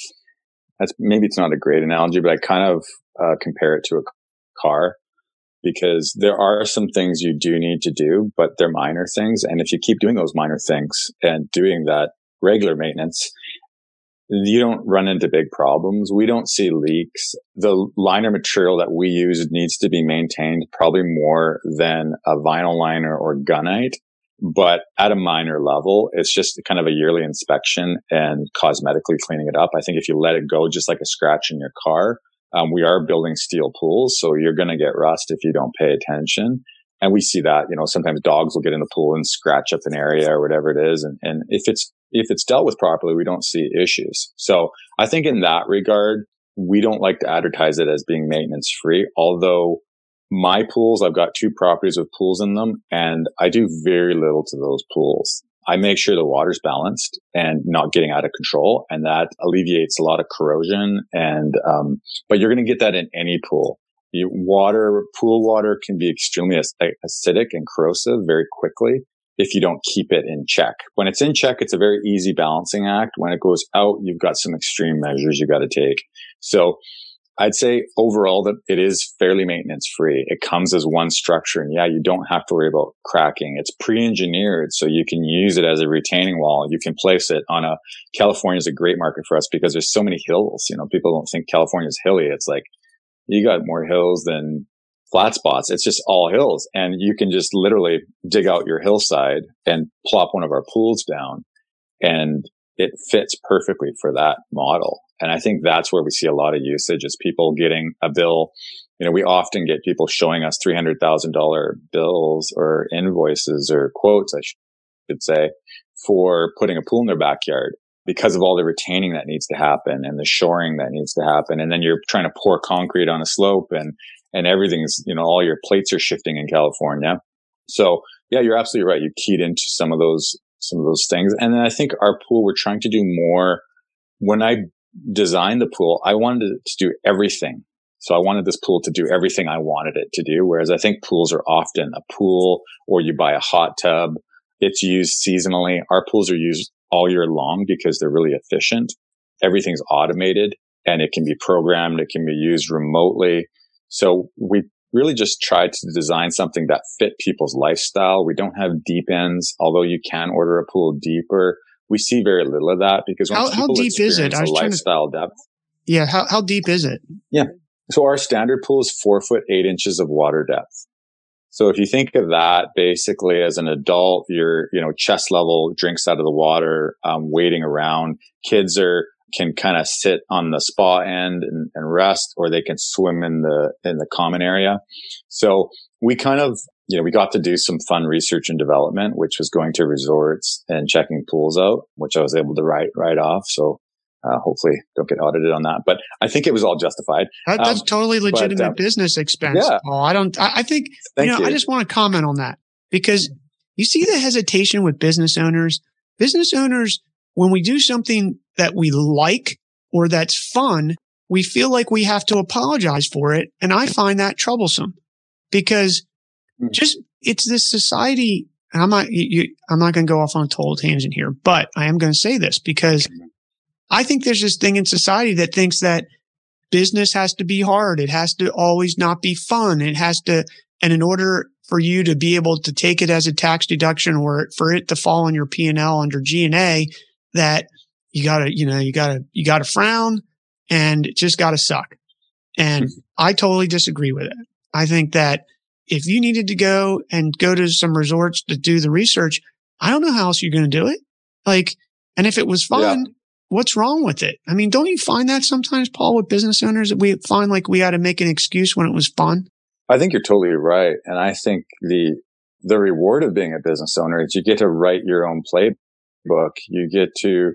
that's maybe it's not a great analogy, but I kind of uh, compare it to a car because there are some things you do need to do, but they're minor things. And if you keep doing those minor things and doing that regular maintenance, you don't run into big problems. We don't see leaks. The liner material that we use needs to be maintained probably more than a vinyl liner or gunite, but at a minor level, it's just kind of a yearly inspection and cosmetically cleaning it up. I think if you let it go, just like a scratch in your car, um, we are building steel pools. So you're going to get rust if you don't pay attention. And we see that, you know, sometimes dogs will get in the pool and scratch up an area or whatever it is. And, and if it's, if it's dealt with properly, we don't see issues. So I think in that regard, we don't like to advertise it as being maintenance free. Although my pools, I've got two properties with pools in them and I do very little to those pools. I make sure the water's balanced and not getting out of control. And that alleviates a lot of corrosion. And, um, but you're going to get that in any pool water, pool water can be extremely acidic and corrosive very quickly if you don't keep it in check. When it's in check, it's a very easy balancing act. When it goes out, you've got some extreme measures you got to take. So I'd say overall that it is fairly maintenance free. It comes as one structure and yeah, you don't have to worry about cracking. It's pre-engineered so you can use it as a retaining wall. You can place it on a, California is a great market for us because there's so many hills. You know, people don't think California is hilly. It's like you got more hills than flat spots. It's just all hills. And you can just literally dig out your hillside and plop one of our pools down and it fits perfectly for that model. And I think that's where we see a lot of usage is people getting a bill. You know, we often get people showing us $300,000 bills or invoices or quotes, I should say, for putting a pool in their backyard because of all the retaining that needs to happen and the shoring that needs to happen. And then you're trying to pour concrete on a slope and, and everything's, you know, all your plates are shifting in California. So yeah, you're absolutely right. You keyed into some of those, some of those things. And then I think our pool, we're trying to do more. When I designed the pool, I wanted to do everything. So I wanted this pool to do everything I wanted it to do. Whereas I think pools are often a pool or you buy a hot tub. It's used seasonally. Our pools are used all year long because they're really efficient. Everything's automated and it can be programmed. It can be used remotely. So we really just tried to design something that fit people's lifestyle. We don't have deep ends, although you can order a pool deeper. We see very little of that because how, how deep is it? I was lifestyle to, depth. Yeah. How, how deep is it? Yeah. So our standard pool is four foot eight inches of water depth. So if you think of that basically as an adult, you're, you know, chest level drinks out of the water, um, waiting around. Kids are, can kind of sit on the spa end and, and, rest, or they can swim in the, in the common area. So we kind of, you know, we got to do some fun research and development, which was going to resorts and checking pools out, which I was able to write right off. So uh, hopefully, don't get audited on that. But I think it was all justified. That, that's um, totally legitimate but, um, business expense. Yeah. Paul. I don't. I, I think you know. You. I just want to comment on that because you see the hesitation with business owners. Business owners, when we do something that we like or that's fun, we feel like we have to apologize for it, and I find that troublesome because mm. just it's this society. I'm not. You, you, I'm not going to go off on a total tangent here, but I am going to say this because I think there's this thing in society that thinks that business has to be hard. It has to always not be fun. It has to, and in order for you to be able to take it as a tax deduction or for it to fall on your P and L under G and A, that you gotta, you know, you gotta, you gotta frown and it just gotta suck. And. I totally disagree with it. I think that if you needed to go and go to some resorts to do the research, I don't know how else you're going to do it. Like, and if it was fun, yeah what's wrong with it? I mean, don't you find that sometimes, Paul, with business owners that we find like we had to make an excuse when it was fun? I think you're totally right. And I think the, the reward of being a business owner is you get to write your own playbook. You get to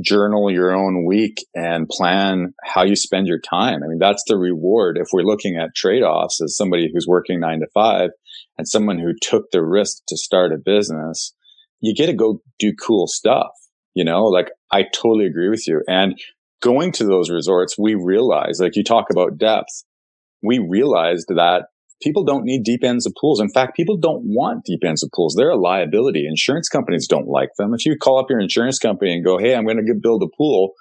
journal your own week and plan how you spend your time. I mean, that's the reward. If we're looking at trade offs as somebody who's working nine to five and someone who took the risk to start a business, you get to go do cool stuff. You know, like I totally agree with you. And going to those resorts, we realized, like you talk about depth, we realized that people don't need deep ends of pools. In fact, people don't want deep ends of pools. They're a liability. Insurance companies don't like them. If you call up your insurance company and go, Hey, I'm going to build a pool.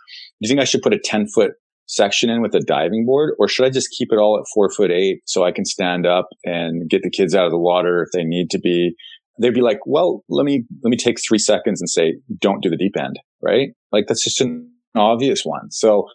Do you think I should put a 10 foot section in with a diving board or should I just keep it all at four foot eight so I can stand up and get the kids out of the water if they need to be they'd be like, well, let me, let me take three seconds and say, don't do the deep end, right? Like that's just an obvious one. So,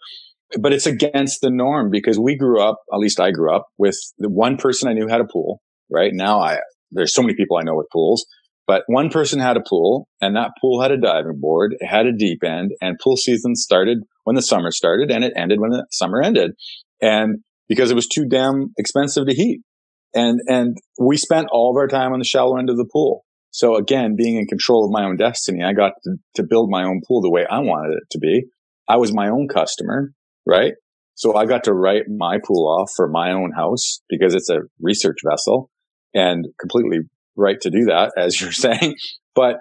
but it's against the norm because we grew up, at least I grew up with the one person I knew had a pool, right? Now I, there's so many people I know with pools, but one person had a pool and that pool had a diving board. It had a deep end and pool season started when the summer started and it ended when the summer ended. And because it was too damn expensive to heat. And, and we spent all of our time on the shallow end of the pool. So again, being in control of my own destiny, I got to, to build my own pool the way I wanted it to be. I was my own customer, right? So I got to write my pool off for my own house because it's a research vessel and completely right to do that, as (laughs) you're saying. But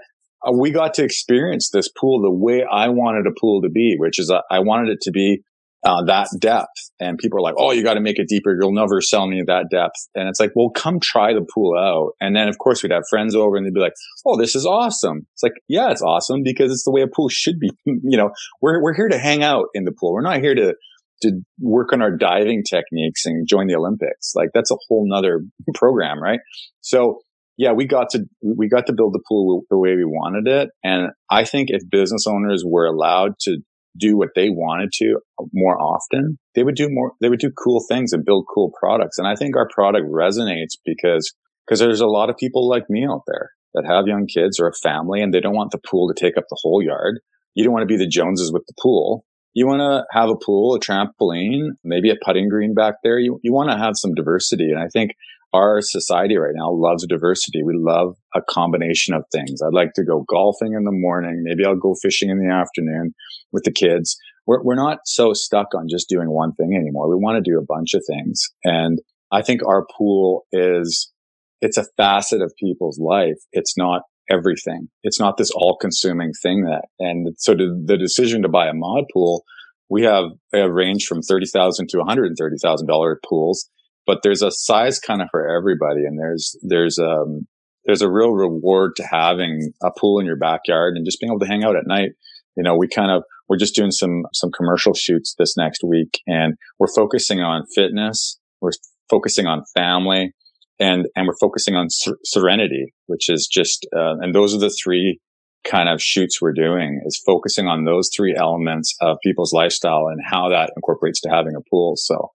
uh, we got to experience this pool the way I wanted a pool to be, which is uh, I wanted it to be uh, that depth. And people are like, Oh, you got to make it deeper. You'll never sell me that depth. And it's like, well, come try the pool out. And then of course we'd have friends over and they'd be like, Oh, this is awesome. It's like, yeah, it's awesome because it's the way a pool should be. (laughs) you know, we're, we're here to hang out in the pool. We're not here to, to work on our diving techniques and join the Olympics. Like that's a whole nother (laughs) program, right? So yeah, we got to, we got to build the pool the way we wanted it. And I think if business owners were allowed to do what they wanted to more often, they would do more, they would do cool things and build cool products. And I think our product resonates because, because there's a lot of people like me out there that have young kids or a family and they don't want the pool to take up the whole yard. You don't want to be the Joneses with the pool. You want to have a pool, a trampoline, maybe a putting green back there. You, you want to have some diversity. And I think our society right now loves diversity. We love a combination of things. I'd like to go golfing in the morning. Maybe I'll go fishing in the afternoon with the kids. We're, we're not so stuck on just doing one thing anymore. We want to do a bunch of things. And I think our pool is, it's a facet of people's life. It's not everything. It's not this all consuming thing that, and so the decision to buy a mod pool, we have a range from 30,000 to $130,000 pools but there's a size kind of for everybody. And there's, there's, um, there's a real reward to having a pool in your backyard and just being able to hang out at night. You know, we kind of, we're just doing some, some commercial shoots this next week and we're focusing on fitness. We're focusing on family and, and we're focusing on ser- serenity, which is just, uh, and those are the three kind of shoots we're doing is focusing on those three elements of people's lifestyle and how that incorporates to having a pool. So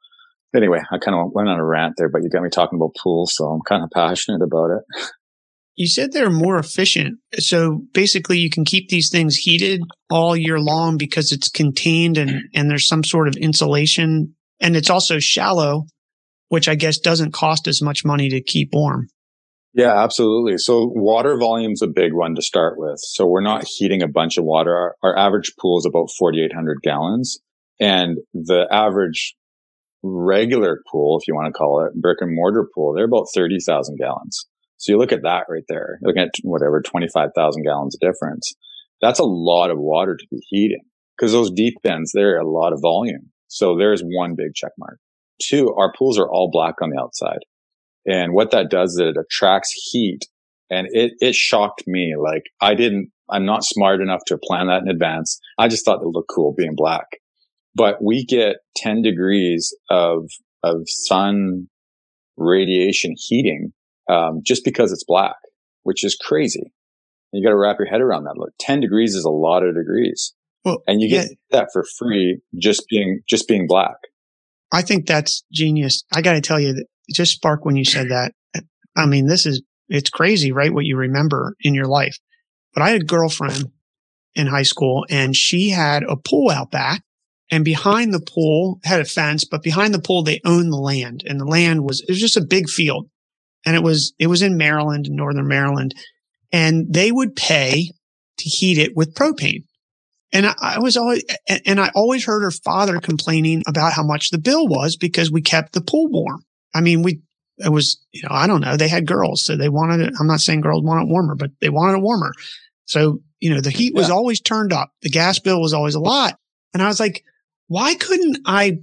anyway, I kind of went on a rant there, but you got me talking about pools. So I'm kind of passionate about it. You said they're more efficient. So basically you can keep these things heated all year long because it's contained and, (clears throat) and there's some sort of insulation and it's also shallow, which I guess doesn't cost as much money to keep warm. Yeah, absolutely. So water volume's a big one to start with. So we're not heating a bunch of water. Our, our average pool is about 4,800 gallons and the average regular pool, if you want to call it brick and mortar pool, they're about 30,000 gallons. So you look at that right there, looking at whatever, 25,000 gallons difference. That's a lot of water to be heating because those deep ends, they're a lot of volume. So there's one big check mark. Two, our pools are all black on the outside. And what that does is it attracts heat and it, it shocked me. Like I didn't, I'm not smart enough to plan that in advance. I just thought it looked cool being black, but we get 10 degrees of, of sun radiation heating, um, just because it's black, which is crazy. You got to wrap your head around that. Look, 10 degrees is a lot of degrees. Well, and you get yeah. that for free just being, just being black. I think that's genius. I got to tell you that just spark when you said that. I mean, this is, it's crazy, right? What you remember in your life. But I had a girlfriend in high school and she had a pool out back and behind the pool had a fence, but behind the pool, they owned the land and the land was, it was just a big field and it was, it was in Maryland, Northern Maryland and they would pay to heat it with propane. And I, I was always, and I always heard her father complaining about how much the bill was because we kept the pool warm. I mean, we, it was, you know, I don't know. They had girls. So they wanted it. I'm not saying girls want it warmer, but they wanted it warmer. So, you know, the heat was yeah. always turned up. The gas bill was always a lot. And I was like, why couldn't I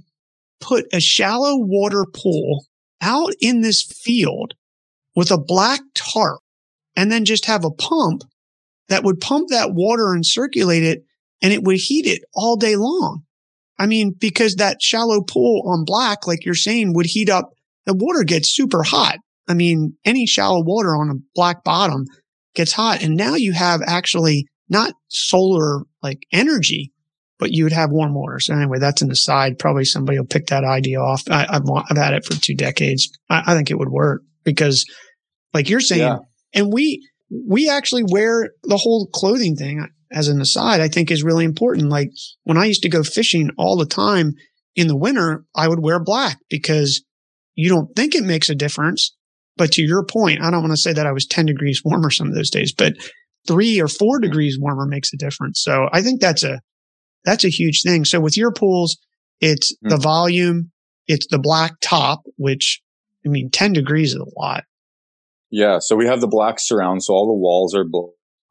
put a shallow water pool out in this field with a black tarp and then just have a pump that would pump that water and circulate it and it would heat it all day long. I mean, because that shallow pool on black, like you're saying, would heat up the water gets super hot. I mean, any shallow water on a black bottom gets hot. And now you have actually not solar like energy, but you would have warm water. So anyway, that's an aside. Probably somebody will pick that idea off. I, have I've had it for two decades. I, I, think it would work because like you're saying, yeah. and we, we actually wear the whole clothing thing as an aside, I think is really important. Like when I used to go fishing all the time in the winter, I would wear black because you don't think it makes a difference. But to your point, I don't want to say that I was 10 degrees warmer some of those days, but three or four degrees warmer makes a difference. So I think that's a, that's a huge thing. So with your pools, it's mm. the volume, it's the black top, which I mean, 10 degrees is a lot. Yeah. So we have the black surround. So all the walls are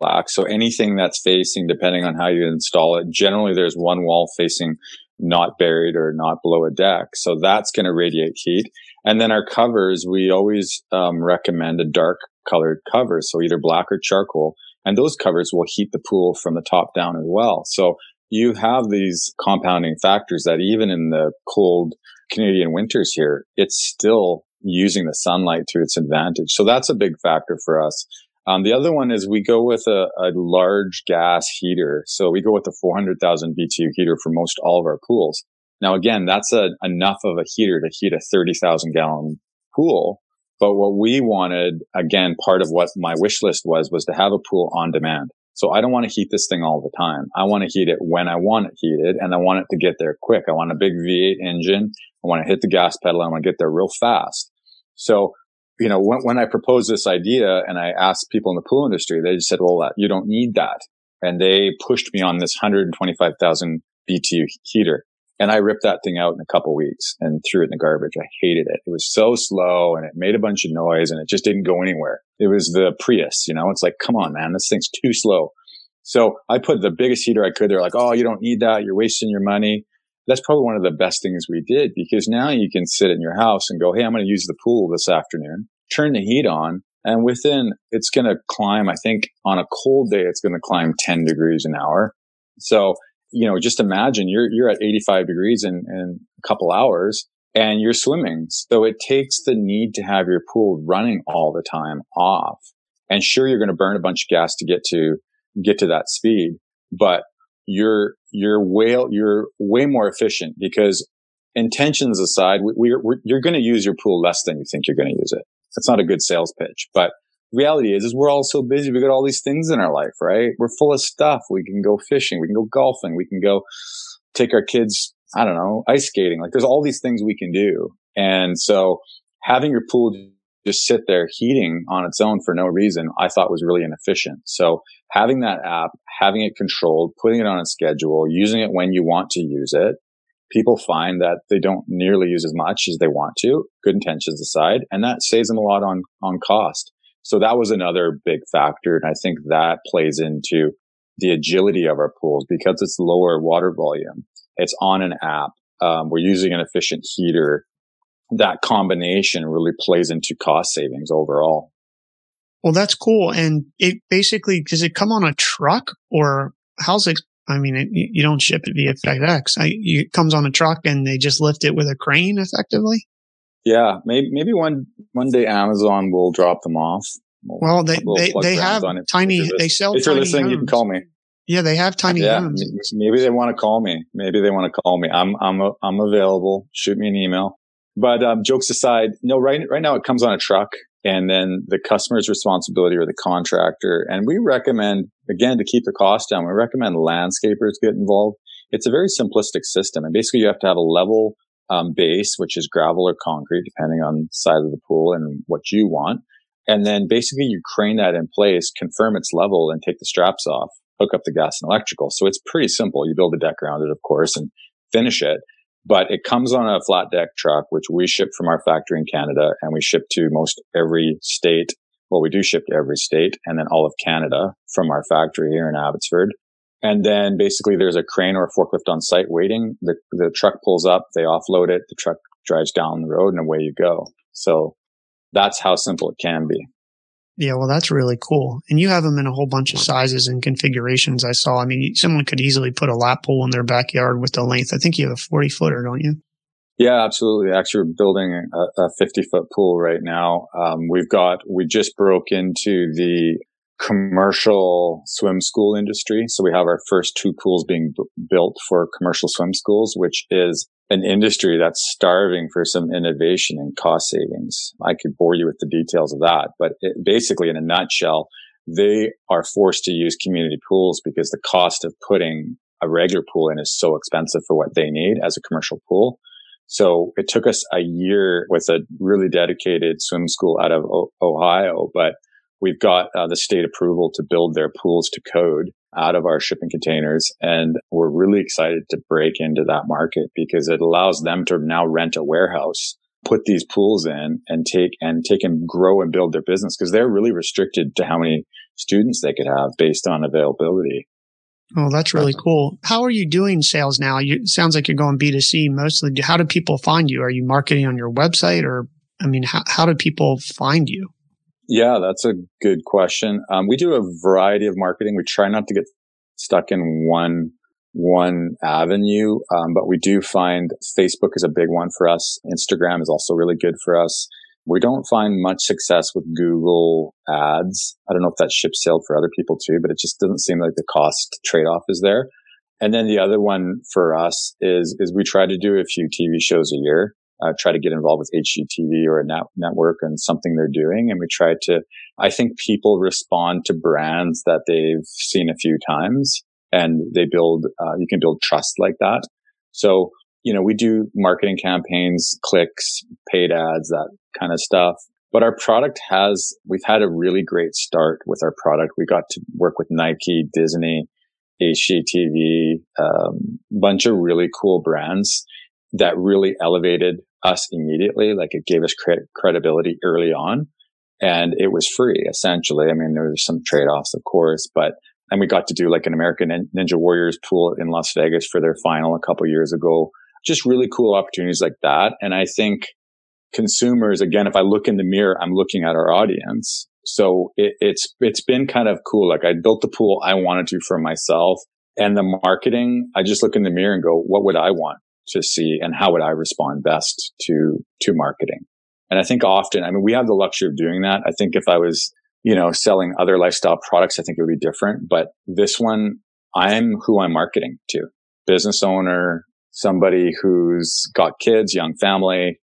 black. So anything that's facing, depending on how you install it, generally there's one wall facing not buried or not below a deck. So that's going to radiate heat. And then our covers, we always um, recommend a dark colored cover. So either black or charcoal. And those covers will heat the pool from the top down as well. So you have these compounding factors that even in the cold Canadian winters here, it's still using the sunlight to its advantage. So that's a big factor for us. Um, the other one is we go with a, a, large gas heater. So we go with a 400,000 BTU heater for most all of our pools. Now, again, that's a, enough of a heater to heat a 30,000 gallon pool. But what we wanted, again, part of what my wish list was, was to have a pool on demand. So I don't want to heat this thing all the time. I want to heat it when I want it heated and I want it to get there quick. I want a big V8 engine. I want to hit the gas pedal. I want to get there real fast. So, you know, when, when I proposed this idea and I asked people in the pool industry, they just said, well, you don't need that. And they pushed me on this 125,000 BTU heater. And I ripped that thing out in a couple weeks and threw it in the garbage. I hated it. It was so slow and it made a bunch of noise and it just didn't go anywhere. It was the Prius, you know, it's like, come on, man, this thing's too slow. So I put the biggest heater I could. They're like, Oh, you don't need that. You're wasting your money. That's probably one of the best things we did because now you can sit in your house and go, Hey, I'm going to use the pool this afternoon, turn the heat on And within, it's going to climb, I think on a cold day, it's going to climb 10 degrees an hour. So, you know, just imagine you're, you're at 85 degrees in, in a couple hours and you're swimming. So it takes the need to have your pool running all the time off. And sure, you're going to burn a bunch of gas to get to, get to that speed, but you're, you're way, you're way more efficient because intentions aside, we, are you're going to use your pool less than you think you're going to use it. That's not a good sales pitch, but reality is, is we're all so busy. We got all these things in our life, right? We're full of stuff. We can go fishing. We can go golfing. We can go take our kids, I don't know, ice skating. Like there's all these things we can do. And so having your pool just sit there heating on its own for no reason, I thought was really inefficient. So having that app, having it controlled, putting it on a schedule, using it when you want to use it, people find that they don't nearly use as much as they want to, good intentions aside, and that saves them a lot on, on cost. So that was another big factor. And I think that plays into the agility of our pools because it's lower water volume. It's on an app. Um, we're using an efficient heater. That combination really plays into cost savings overall. Well, that's cool. And it basically, does it come on a truck or how's it? I mean, it, you don't ship it via FedEx. I, it comes on a truck and they just lift it with a crane effectively. Yeah, maybe maybe one one day Amazon will drop them off. We'll, well, they we'll they, they have tiny. They sell. If you're listening, homes. you can call me. Yeah, they have tiny yeah, homes. Maybe they want to call me. Maybe they want to call me. I'm I'm I'm available. Shoot me an email. But um, jokes aside, no. Right right now, it comes on a truck, and then the customer's responsibility or the contractor. And we recommend again to keep the cost down. We recommend landscapers get involved. It's a very simplistic system, and basically you have to have a level um, base, which is gravel or concrete, depending on the size of the pool and what you want. And then basically you crane that in place, confirm its level and take the straps off, hook up the gas and electrical. So it's pretty simple. You build a deck around it, of course, and finish it. But it comes on a flat deck truck, which we ship from our factory in Canada and we ship to most every state. Well, we do ship to every state and then all of Canada from our factory here in Abbotsford. And then basically there's a crane or a forklift on site waiting. The, the truck pulls up, they offload it, the truck drives down the road and away you go. So that's how simple it can be. Yeah, well, that's really cool. And you have them in a whole bunch of sizes and configurations. I saw. I mean, someone could easily put a lap pool in their backyard with the length. I think you have a 40 footer, don't you? Yeah, absolutely. Actually, we're building a, a 50 foot pool right now. Um, we've got, we just broke into the commercial swim school industry. So we have our first two pools being b- built for commercial swim schools, which is an industry that's starving for some innovation and cost savings. I could bore you with the details of that, but it, basically in a nutshell, they are forced to use community pools because the cost of putting a regular pool in is so expensive for what they need as a commercial pool. So it took us a year with a really dedicated swim school out of o- Ohio, but we've got uh, the state approval to build their pools to code out of our shipping containers. And we're really excited to break into that market because it allows them to now rent a warehouse, put these pools in and take and take and grow and build their business because they're really restricted to how many students they could have based on availability. Oh, that's really cool. How are you doing sales now? You sounds like you're going B2C mostly. How do people find you? Are you marketing on your website or I mean, how, how do people find you? Yeah, that's a good question. Um, we do a variety of marketing. We try not to get stuck in one one avenue, um, but we do find Facebook is a big one for us. Instagram is also really good for us. We don't find much success with Google ads. I don't know if that ship sailed for other people too, but it just doesn't seem like the cost trade off is there. And then the other one for us is, is we try to do a few TV shows a year uh, try to get involved with HGTV or a net- network and something they're doing. And we try to, I think people respond to brands that they've seen a few times and they build, uh, you can build trust like that. So, you know, we do marketing campaigns, clicks, paid ads, that kind of stuff. But our product has, we've had a really great start with our product. We got to work with Nike, Disney, HGTV, um, bunch of really cool brands that really elevated us immediately. Like it gave us cre- credibility early on and it was free essentially. I mean, there was some trade offs, of course, but and we got to do like an American Ninja Warriors pool in Las Vegas for their final a couple years ago. Just really cool opportunities like that. And I think consumers, again, if I look in the mirror, I'm looking at our audience. So it, it's, it's been kind of cool. Like I built the pool I wanted to for myself and the marketing. I just look in the mirror and go, what would I want to see and how would I respond best to, to marketing? And I think often, I mean, we have the luxury of doing that. I think if I was, you know, selling other lifestyle products, I think it would be different. But this one, I'm who I'm marketing to business owner, somebody who's got kids, young family.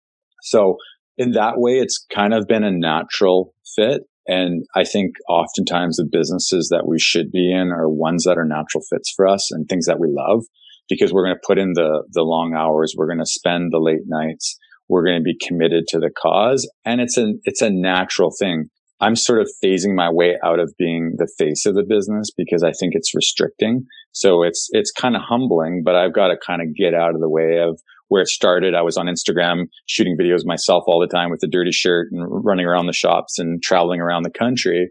So in that way, it's kind of been a natural fit. And I think oftentimes the businesses that we should be in are ones that are natural fits for us and things that we love because we're going to put in the, the long hours. We're going to spend the late nights. We're going to be committed to the cause. And it's a, it's a natural thing. I'm sort of phasing my way out of being the face of the business because I think it's restricting. So it's, it's kind of humbling, but I've got to kind of get out of the way of where it started. I was on Instagram shooting videos myself all the time with a dirty shirt and running around the shops and traveling around the country.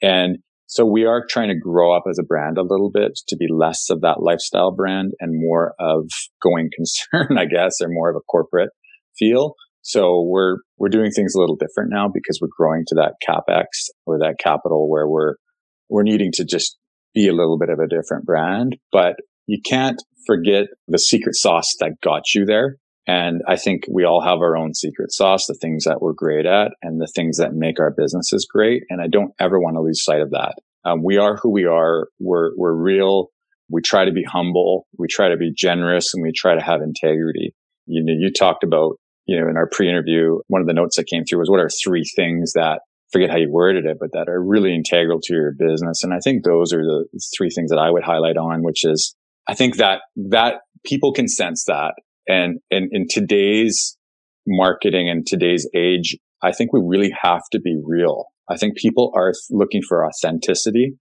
And so we are trying to grow up as a brand a little bit to be less of that lifestyle brand and more of going (laughs) concern, I guess, or more of a corporate feel. So we're, we're doing things a little different now because we're growing to that capex or that capital where we're, we're needing to just be a little bit of a different brand, but you can't forget the secret sauce that got you there. And I think we all have our own secret sauce, the things that we're great at and the things that make our businesses great. And I don't ever want to lose sight of that. Um, we are who we are. We're, we're real. We try to be humble. We try to be generous and we try to have integrity. You know, you talked about, you know, in our pre-interview, one of the notes that came through was what are three things that forget how you worded it, but that are really integral to your business. And I think those are the three things that I would highlight on, which is I think that that people can sense that. And, and in today's marketing and today's age, I think we really have to be real. I think people are looking for authenticity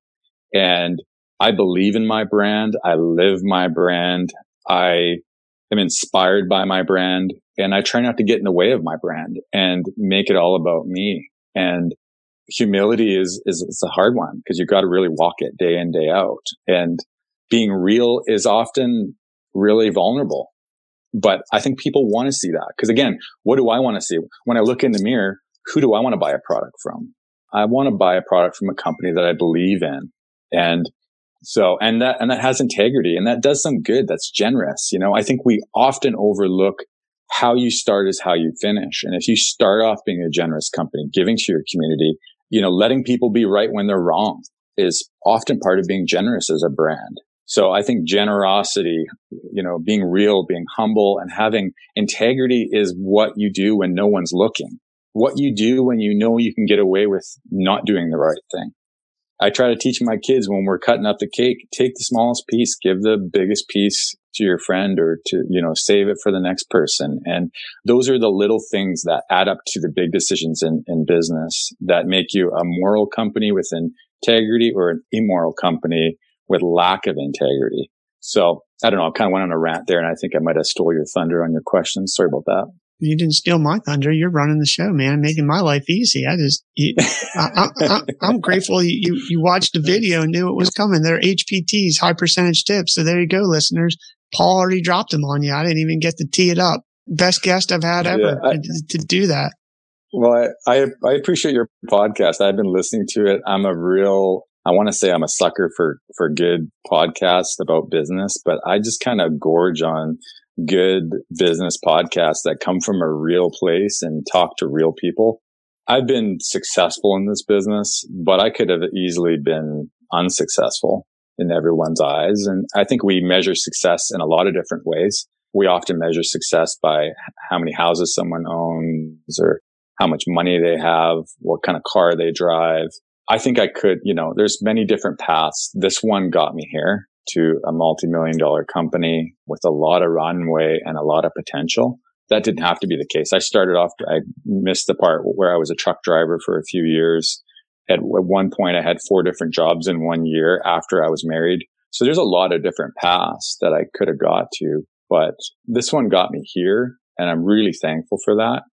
and I believe in my brand. I live my brand. I am inspired by my brand and I try not to get in the way of my brand and make it all about me. And humility is, is, is a hard one because you've got to really walk it day in, day out. And being real is often really vulnerable. But I think people want to see that. Cause again, what do I want to see? When I look in the mirror, who do I want to buy a product from? I want to buy a product from a company that I believe in. And so, and that, and that has integrity and that does some good. That's generous. You know, I think we often overlook how you start is how you finish. And if you start off being a generous company, giving to your community, you know, letting people be right when they're wrong is often part of being generous as a brand. So I think generosity, you know, being real, being humble and having integrity is what you do when no one's looking. What you do when you know you can get away with not doing the right thing. I try to teach my kids when we're cutting up the cake, take the smallest piece, give the biggest piece to your friend or to, you know, save it for the next person. And those are the little things that add up to the big decisions in, in business that make you a moral company with integrity or an immoral company with lack of integrity. So I don't know. I kind of went on a rant there and I think I might have stole your thunder on your question. Sorry about that. You didn't steal my thunder. You're running the show, man, making my life easy. I just, you, (laughs) I, am grateful you, you watched the video and knew it was coming. They're HPTs, high percentage tips. So there you go, listeners. Paul already dropped them on you. I didn't even get to tee it up. Best guest I've had ever yeah, I, to, do that. Well, I, I, I appreciate your podcast. I've been listening to it. I'm a real I want to say I'm a sucker for, for good podcasts about business, but I just kind of gorge on good business podcasts that come from a real place and talk to real people. I've been successful in this business, but I could have easily been unsuccessful in everyone's eyes. And I think we measure success in a lot of different ways. We often measure success by how many houses someone owns or how much money they have, what kind of car they drive. I think I could, you know, there's many different paths. This one got me here to a multi-million dollar company with a lot of runway and a lot of potential. That didn't have to be the case. I started off, I missed the part where I was a truck driver for a few years. At one point, I had four different jobs in one year after I was married. So there's a lot of different paths that I could have got to, but this one got me here and I'm really thankful for that.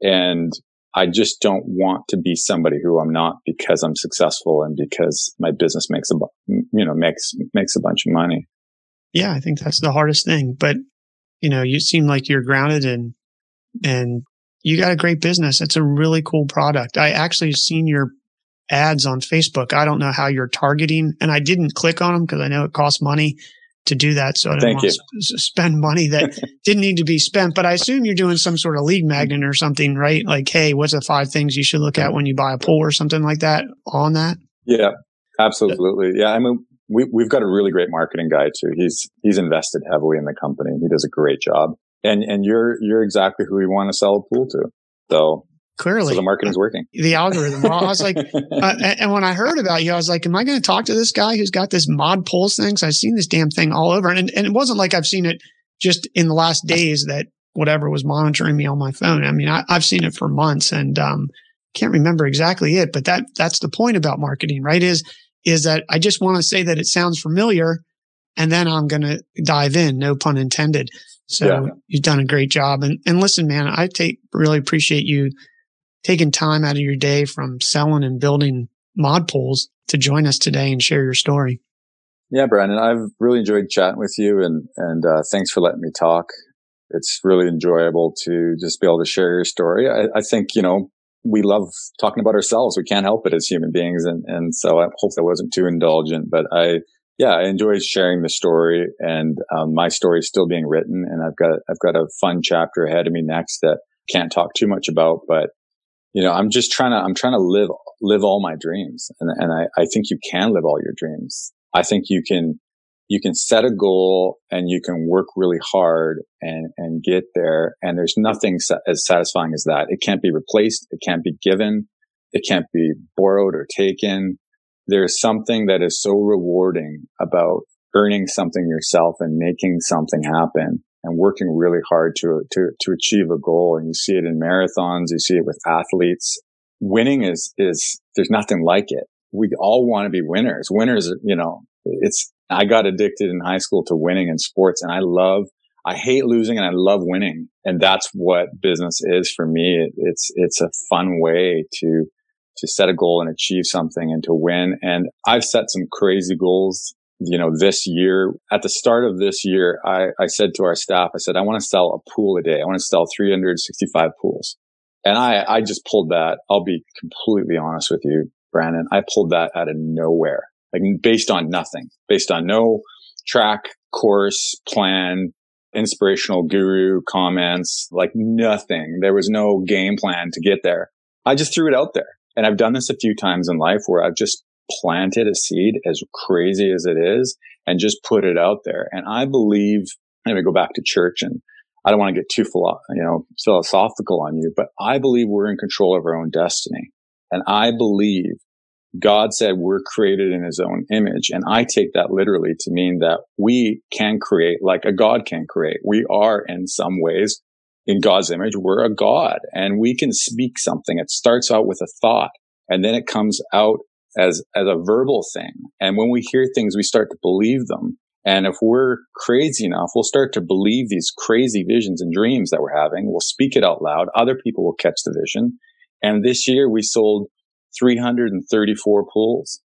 And I just don't want to be somebody who I'm not because I'm successful and because my business makes a, you know, makes, makes a bunch of money. Yeah. I think that's the hardest thing, but you know, you seem like you're grounded and, and you got a great business. It's a really cool product. I actually seen your ads on Facebook. I don't know how you're targeting, and I didn't click on them because I know it costs money to do that. So I didn't Thank want to spend money that (laughs) didn't need to be spent. But I assume you're doing some sort of lead mm-hmm. magnet or something, right? Like, hey, what's the five things you should look at when you buy a pool or something like that on that? Yeah, uh, absolutely. Yeah. I mean, we, we've got a really great marketing guy too. He's, he's invested heavily in the company. He does a great job. And, and you're, you're exactly who we want to sell a pool to. So clearly so the marketing's working. The algorithm. Well, I was like, (laughs) uh, and when I heard about you, I was like, am I going to talk to this guy who's got this mod pools thing? So I've seen this damn thing all over. And, and it wasn't like I've seen it just in the last days that whatever was monitoring me on my phone. I mean, I, have seen it for months and, um, can't remember exactly it, but that, that's the point about marketing, right? Is, is that I just want to say that it sounds familiar and then I'm going to dive in, no pun intended. So yeah. you've done a great job. And, and listen, man, I take, really appreciate you taking time out of your day from selling and building mod pools to join us today and share your story. Yeah, Brandon, I've really enjoyed chatting with you and, and, uh, thanks for letting me talk. It's really enjoyable to just be able to share your story. I, I think, you know, we love talking about ourselves. We can't help it as human beings. And, and so I hope that wasn't too indulgent, but I, yeah, I enjoy sharing the story and, um, my story is still being written and I've got, I've got a fun chapter ahead of me next that can't talk too much about, but you know, I'm just trying to, I'm trying to live, live all my dreams. And, and I, I think you can live all your dreams. I think you can, you can set a goal and you can work really hard and, and get there. And there's nothing sa- as satisfying as that. It can't be replaced. It can't be given. It can't be borrowed or taken. There's something that is so rewarding about earning something yourself and making something happen and working really hard to, to, to achieve a goal. And you see it in marathons. You see it with athletes. Winning is, is, there's nothing like it. We all want to be winners. Winners, you know, it's, I got addicted in high school to winning in sports and I love, I hate losing and I love winning. And that's what business is for me. It, it's, it's a fun way to, to set a goal and achieve something and to win. And I've set some crazy goals you know, this year, at the start of this year, I, I said to our staff, I said, I want to sell a pool a day. I want to sell 365 pools. And I, I just pulled that. I'll be completely honest with you, Brandon. I pulled that out of nowhere, like based on nothing, based on no track, course, plan, inspirational guru comments, like nothing. There was no game plan to get there. I just threw it out there. And I've done this a few times in life where I've just planted a seed as crazy as it is and just put it out there. And I believe, let me go back to church and I don't want to get too philo- you know, philosophical on you, but I believe we're in control of our own destiny. And I believe God said we're created in his own image. And I take that literally to mean that we can create like a God can create. We are in some ways in God's image. We're a God and we can speak something. It starts out with a thought and then it comes out as, as a verbal thing. And when we hear things, we start to believe them. And if we're crazy enough, we'll start to believe these crazy visions and dreams that we're having. We'll speak it out loud. Other people will catch the vision. And this year we sold 334 pools.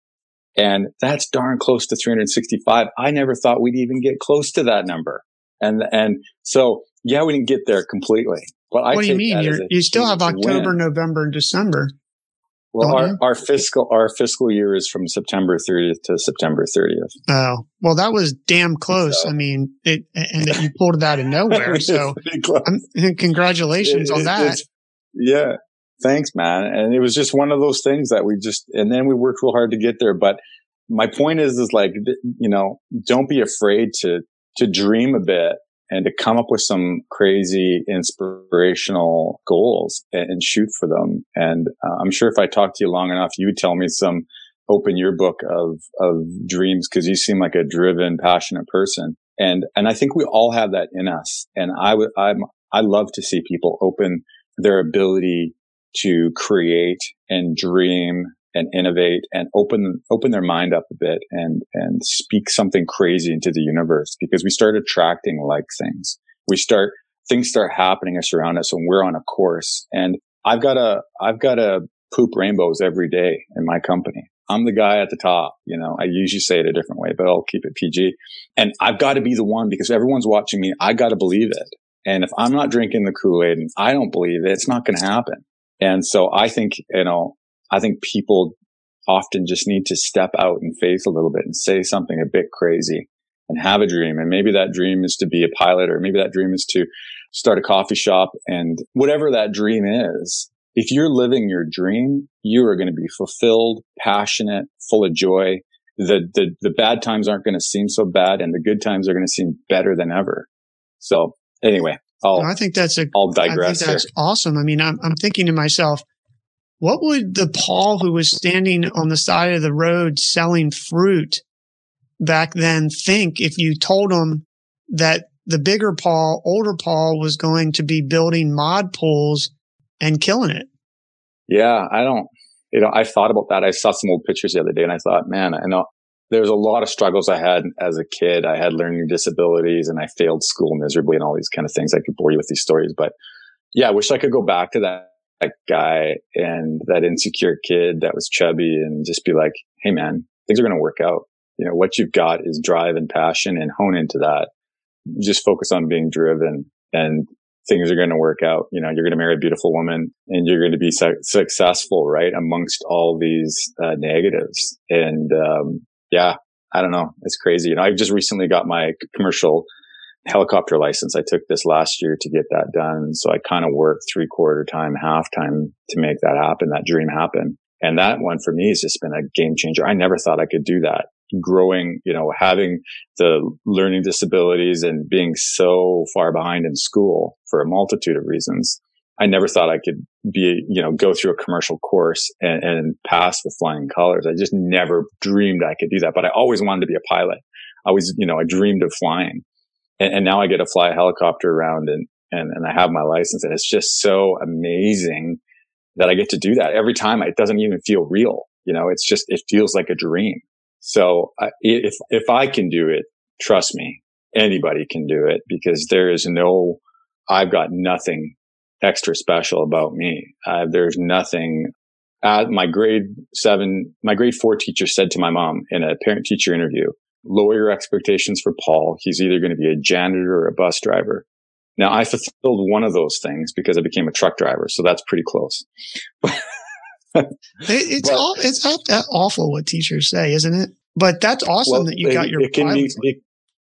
And that's darn close to 365. I never thought we'd even get close to that number. And, and so, yeah, we didn't get there completely. But I what do you mean? you still have October, win. November, and December. Well, our, our fiscal our fiscal year is from September 30th to September 30th. Oh, well, that was damn close. So. I mean, it and that you pulled it out of (laughs) nowhere. so, (laughs) congratulations it, on that. Yeah, thanks, man. And it was just one of those things that we just and then we worked real hard to get there. But my point is, is like you know, don't be afraid to to dream a bit and to come up with some crazy inspirational goals and, and shoot for them. And uh, I'm sure if I talked to you long enough, you would tell me some open your book of, of dreams because you seem like a driven, passionate person. And, and I think we all have that in us. And I would, I'm, I love to see people open their ability to create and dream and innovate and open open their mind up a bit and and speak something crazy into the universe because we start attracting like things. We start things start happening around us when we're on a course. And I've got to I've got to poop rainbows every day in my company. I'm the guy at the top. You know, I usually say it a different way, but I'll keep it PG. And I've got to be the one because everyone's watching me. I got to believe it. And if I'm not drinking the Kool-Aid and I don't believe it, it's not going to happen. And so I think, you know, I think people often just need to step out and face a little bit and say something a bit crazy and have a dream. And maybe that dream is to be a pilot or maybe that dream is to start a coffee shop and whatever that dream is. If you're living your dream, you are going to be fulfilled, passionate, full of joy. The, the, the bad times aren't going to seem so bad and the good times are going to seem better than ever. So anyway, I'll, I think that's a, I'll digress. I think that's here. awesome. I mean, I'm, I'm thinking to myself, what would the Paul who was standing on the side of the road selling fruit back then think if you told him that the bigger Paul, older Paul was going to be building mod pools and killing it? Yeah, I don't, you know, I thought about that. I saw some old pictures the other day and I thought, man, I know there's a lot of struggles I had as a kid. I had learning disabilities and I failed school miserably and all these kind of things. I could bore you with these stories, but yeah, I wish I could go back to that, that guy and that insecure kid that was chubby and just be like, Hey man, things are going to work out. You know, what you've got is drive and passion and hone into that. Just focus on being driven and things are going to work out. You know, you're going to marry a beautiful woman and you're going to be su- successful, right? Amongst all these uh, negatives. And, um, yeah, I don't know. It's crazy. You know, I just recently got my commercial helicopter license. I took this last year to get that done. So I kind of worked three quarter time, half time to make that happen, that dream happen. And that one for me has just been a game changer. I never thought I could do that. Growing, you know, having the learning disabilities and being so far behind in school for a multitude of reasons. I never thought I could be, you know, go through a commercial course and, and pass with flying colors. I just never dreamed I could do that, but I always wanted to be a pilot. I always, you know, I dreamed of flying and, and now I get to fly a helicopter around and, and, and I have my license and it's just so amazing that I get to do that every time. It doesn't even feel real. You know, it's just, it feels like a dream. So I, if, if I can do it, trust me, anybody can do it because there is no, I've got nothing extra special about me. Uh, there's nothing. Uh, my grade seven, my grade four teacher said to my mom in a parent teacher interview, lower your expectations for Paul. He's either going to be a janitor or a bus driver. Now I fulfilled one of those things because I became a truck driver. So that's pretty close. it's but, all, it's awful what teachers say, isn't it? But that's awesome well, that you got your it can be, it,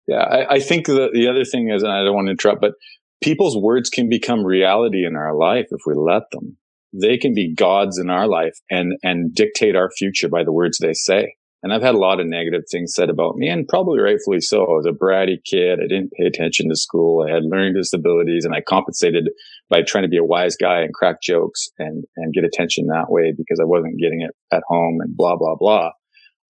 yeah, I, I think the, the other thing is, and I don't want to interrupt, but people's words can become reality in our life if we let them. They can be gods in our life and, and dictate our future by the words they say. And I've had a lot of negative things said about me and probably rightfully so. I was a bratty kid. I didn't pay attention to school. I had learning disabilities and I compensated by trying to be a wise guy and crack jokes and, and get attention that way because I wasn't getting it at home and blah, blah, blah.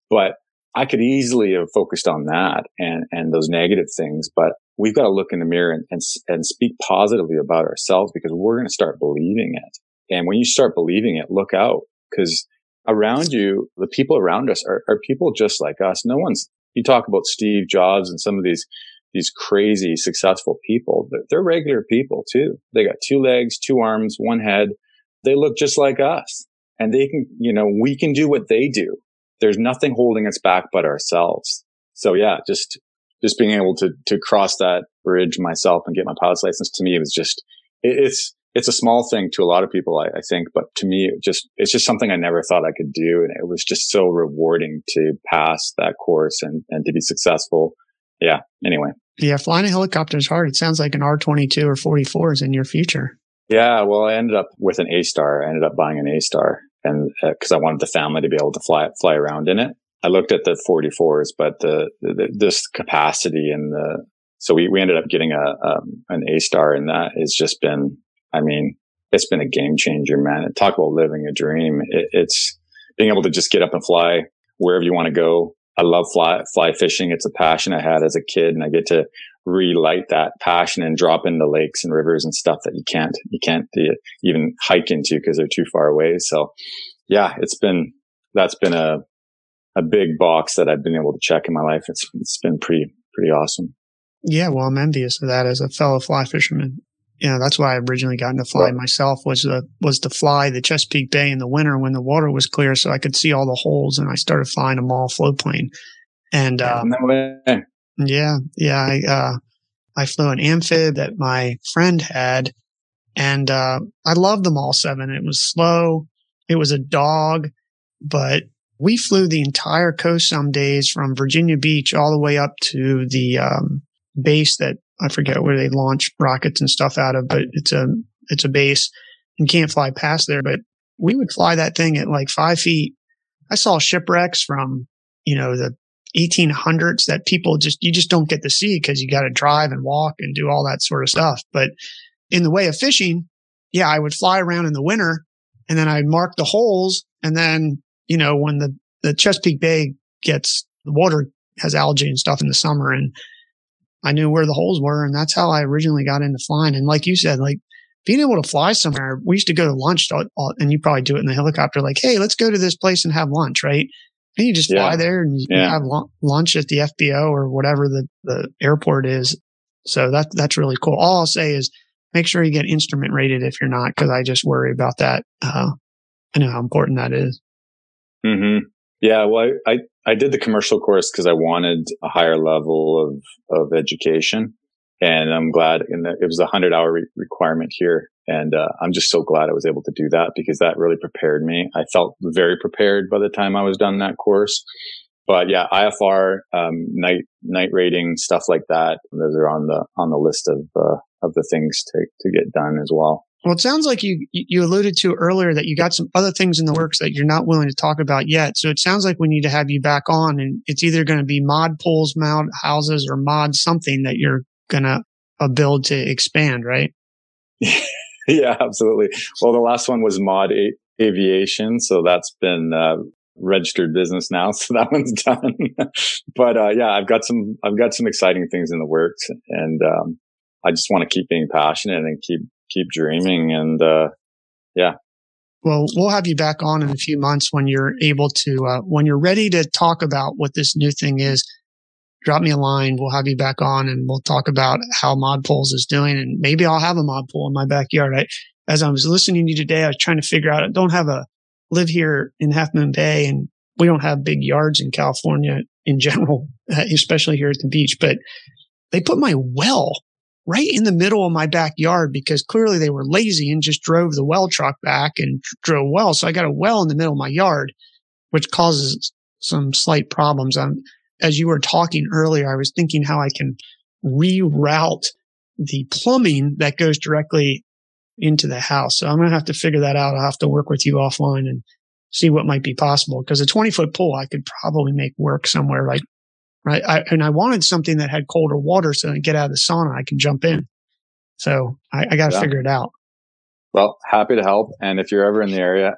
But I could easily have focused on that and, and those negative things, but we've got to look in the mirror and, and, and speak positively about ourselves because we're going to start believing it. And when you start believing it, look out because around you, the people around us are, are people just like us. No one's, you talk about Steve Jobs and some of these, these crazy successful people. They're, they're regular people too. They got two legs, two arms, one head. They look just like us and they can, you know, we can do what they do. There's nothing holding us back but ourselves. So yeah, just just being able to to cross that bridge myself and get my pilot's license to me was just it, it's it's a small thing to a lot of people, I, I, think, but to me, it just it's just something I never thought I could do, and it was just so rewarding to pass that course and and to be successful. Yeah. Anyway. Yeah, flying a helicopter is hard. It sounds like an R twenty two or forty four is in your future. Yeah. Well, I ended up with an A star. I ended up buying an A star, and because uh, I wanted the family to be able to fly fly around in it. I looked at the 44s, but the, the this capacity and the so we, we ended up getting a um, an A star, and that has just been, I mean, it's been a game changer, man. Talk about living a dream. It, it's being able to just get up and fly wherever you want to go. I love fly fly fishing. It's a passion I had as a kid, and I get to relight that passion and drop into lakes and rivers and stuff that you can't you can't even hike into because they're too far away. So, yeah, it's been that's been a a big box that I've been able to check in my life. It's it's been pretty pretty awesome. Yeah, well, I'm envious of that as a fellow fly fisherman. You know, that's why I originally got into fly myself was the was to fly the Chesapeake Bay in the winter when the water was clear, so I could see all the holes, and I started flying them all float plane. And um, no yeah, yeah, I uh, I flew an amphib that my friend had, and uh, I loved them all seven. It was slow. It was a dog, but we flew the entire coast some days from Virginia Beach all the way up to the um, base that I forget where they launch rockets and stuff out of, but it's a it's a base and can't fly past there. But we would fly that thing at like five feet. I saw shipwrecks from you know the 1800s that people just you just don't get to see because you got to drive and walk and do all that sort of stuff. But in the way of fishing, yeah, I would fly around in the winter and then I'd mark the holes. And then, you know, when the, the Chesapeake Bay gets the water has algae and stuff in the summer and I knew where the holes were. And that's how I originally got into flying. And like you said, like being able to fly somewhere, we used to go to lunch and you probably do it in the helicopter, like, Hey, let's go to this place and have lunch, right? And you just fly yeah. there and you yeah. have lunch at the FBO or whatever the, the airport is. So that, that's really cool. All I'll say is make sure you get instrument rated if you're not, because I just worry about that. Uh, I know how important that is. Hmm. Yeah. Well, I, I, I did the commercial course because I wanted a higher level of of education, and I'm glad. And it was a hundred hour re- requirement here, and uh, I'm just so glad I was able to do that because that really prepared me. I felt very prepared by the time I was done that course. But yeah, IFR, um, night night rating, stuff like that. Those are on the on the list of uh, of the things to, to get done as well. Well, it sounds like you you alluded to earlier that you got some other things in the works that you're not willing to talk about yet. So it sounds like we need to have you back on, and it's either going to be mod pools, mount houses, or mod something that you're going to uh, build to expand, right? (laughs) yeah, absolutely. Well, the last one was mod a- aviation, so that's been uh, registered business now, (laughs) so that one's done. (laughs) but uh, yeah, I've got some I've got some exciting things in the works, and um, I just want to keep being passionate and keep keep dreaming and uh, yeah. Well, we'll have you back on in a few months when you're able to uh, when you're ready to talk about what this new thing is. Drop me a line. We'll have you back on and we'll talk about how Mod Pools is doing. And maybe I'll have a mod pool in my backyard. I, as I was listening to you today, I was trying to figure out, I don't have a live here in Half Moon Bay and we don't have big yards in California in general, (laughs) especially here at the beach, but they put my well right in the middle of my backyard because clearly they were lazy and just drove the well truck back and drove well. So I got a well in the middle of my yard, which causes some slight problems. Um, as you were talking earlier, I was thinking how I can reroute the plumbing that goes directly into the house. So I'm going to have to figure that out. I'll have to work with you offline and see what might be possible because a 20 foot pool I could probably make work somewhere like right? I, and I wanted something that had colder water so I get out of the sauna, I can jump in. So I, I got to yeah. figure it out. Well, happy to help. And if you're ever in the area,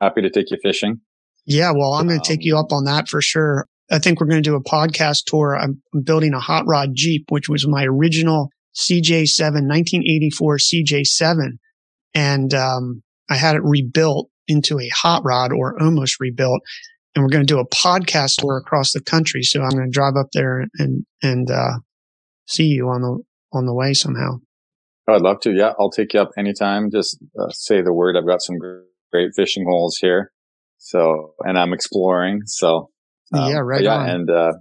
happy to take you fishing. Yeah. Well, I'm going to um, take you up on that for sure. I think we're going to do a podcast tour. I'm, I'm building a hot rod Jeep, which was my original CJ7, 1984 CJ7. And, um, I had it rebuilt into a hot rod or almost rebuilt and we're going to do a podcast tour across the country. So I'm going to drive up there and and uh, see you on the on the way somehow. Oh, I'd love to. Yeah, I'll take you up anytime. Just uh, say the word. I've got some great fishing holes here. So, and I'm exploring. So, um, yeah, right. Yeah, on. and uh,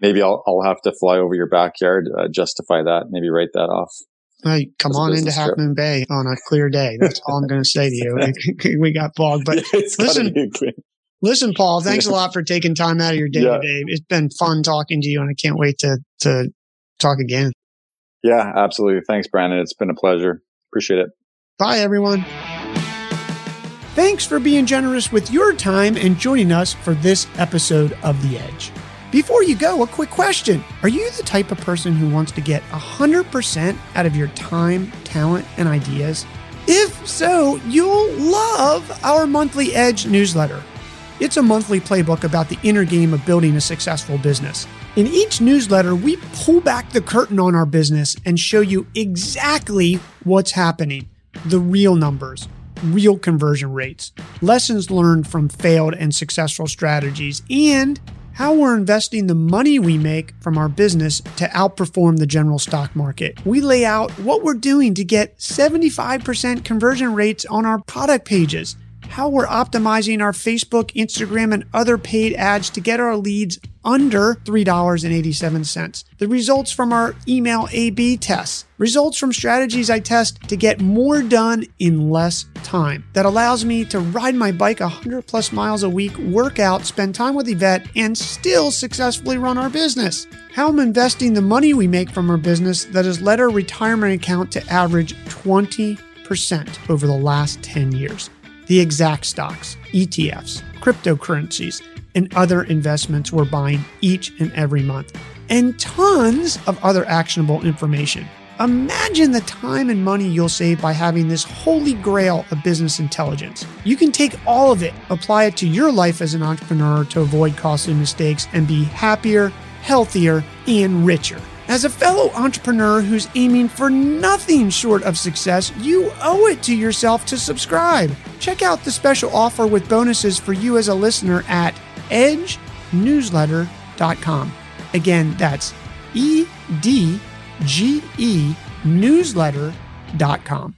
maybe I'll I'll have to fly over your backyard, uh, justify that. Maybe write that off. Hey, come on into Half Moon Bay on a clear day. That's all I'm going to say to you. (laughs) we got fog, but (laughs) listen, Listen, (laughs) Paul, thanks a lot for taking time out of your day yeah. today. It's been fun talking to you, and I can't wait to to talk again. Yeah, absolutely. Thanks, Brandon. It's been a pleasure. Appreciate it. Bye, everyone. Thanks for being generous with your time and joining us for this episode of The Edge. Before you go, a quick question. Are you the type of person who wants to get 100% out of your time, talent, and ideas? If so, you'll love our monthly Edge newsletter. It's a monthly playbook about the inner game of building a successful business. In each newsletter, we pull back the curtain on our business and show you exactly what's happening the real numbers, real conversion rates, lessons learned from failed and successful strategies, and how we're investing the money we make from our business to outperform the general stock market. We lay out what we're doing to get 75% conversion rates on our product pages how we're optimizing our Facebook, Instagram, and other paid ads to get our leads under $3.87. The results from our email A B tests. Results from strategies I test to get more done in less time. That allows me to ride my bike 100 plus miles a week, work out, spend time with Yvette, and still successfully run our business. How I'm investing the money we make from our business that has led our retirement account to average 20% over the last 10 years. The exact stocks, ETFs, cryptocurrencies, and other investments we're buying each and every month, and tons of other actionable information. Imagine the time and money you'll save by having this holy grail of business intelligence. You can take all of it, apply it to your life as an entrepreneur to avoid costly mistakes, and be happier, healthier, and richer. As a fellow entrepreneur who's aiming for nothing short of success, you owe it to yourself to subscribe. Check out the special offer with bonuses for you as a listener at edgenewsletter.com. Again, that's E D G E newsletter.com.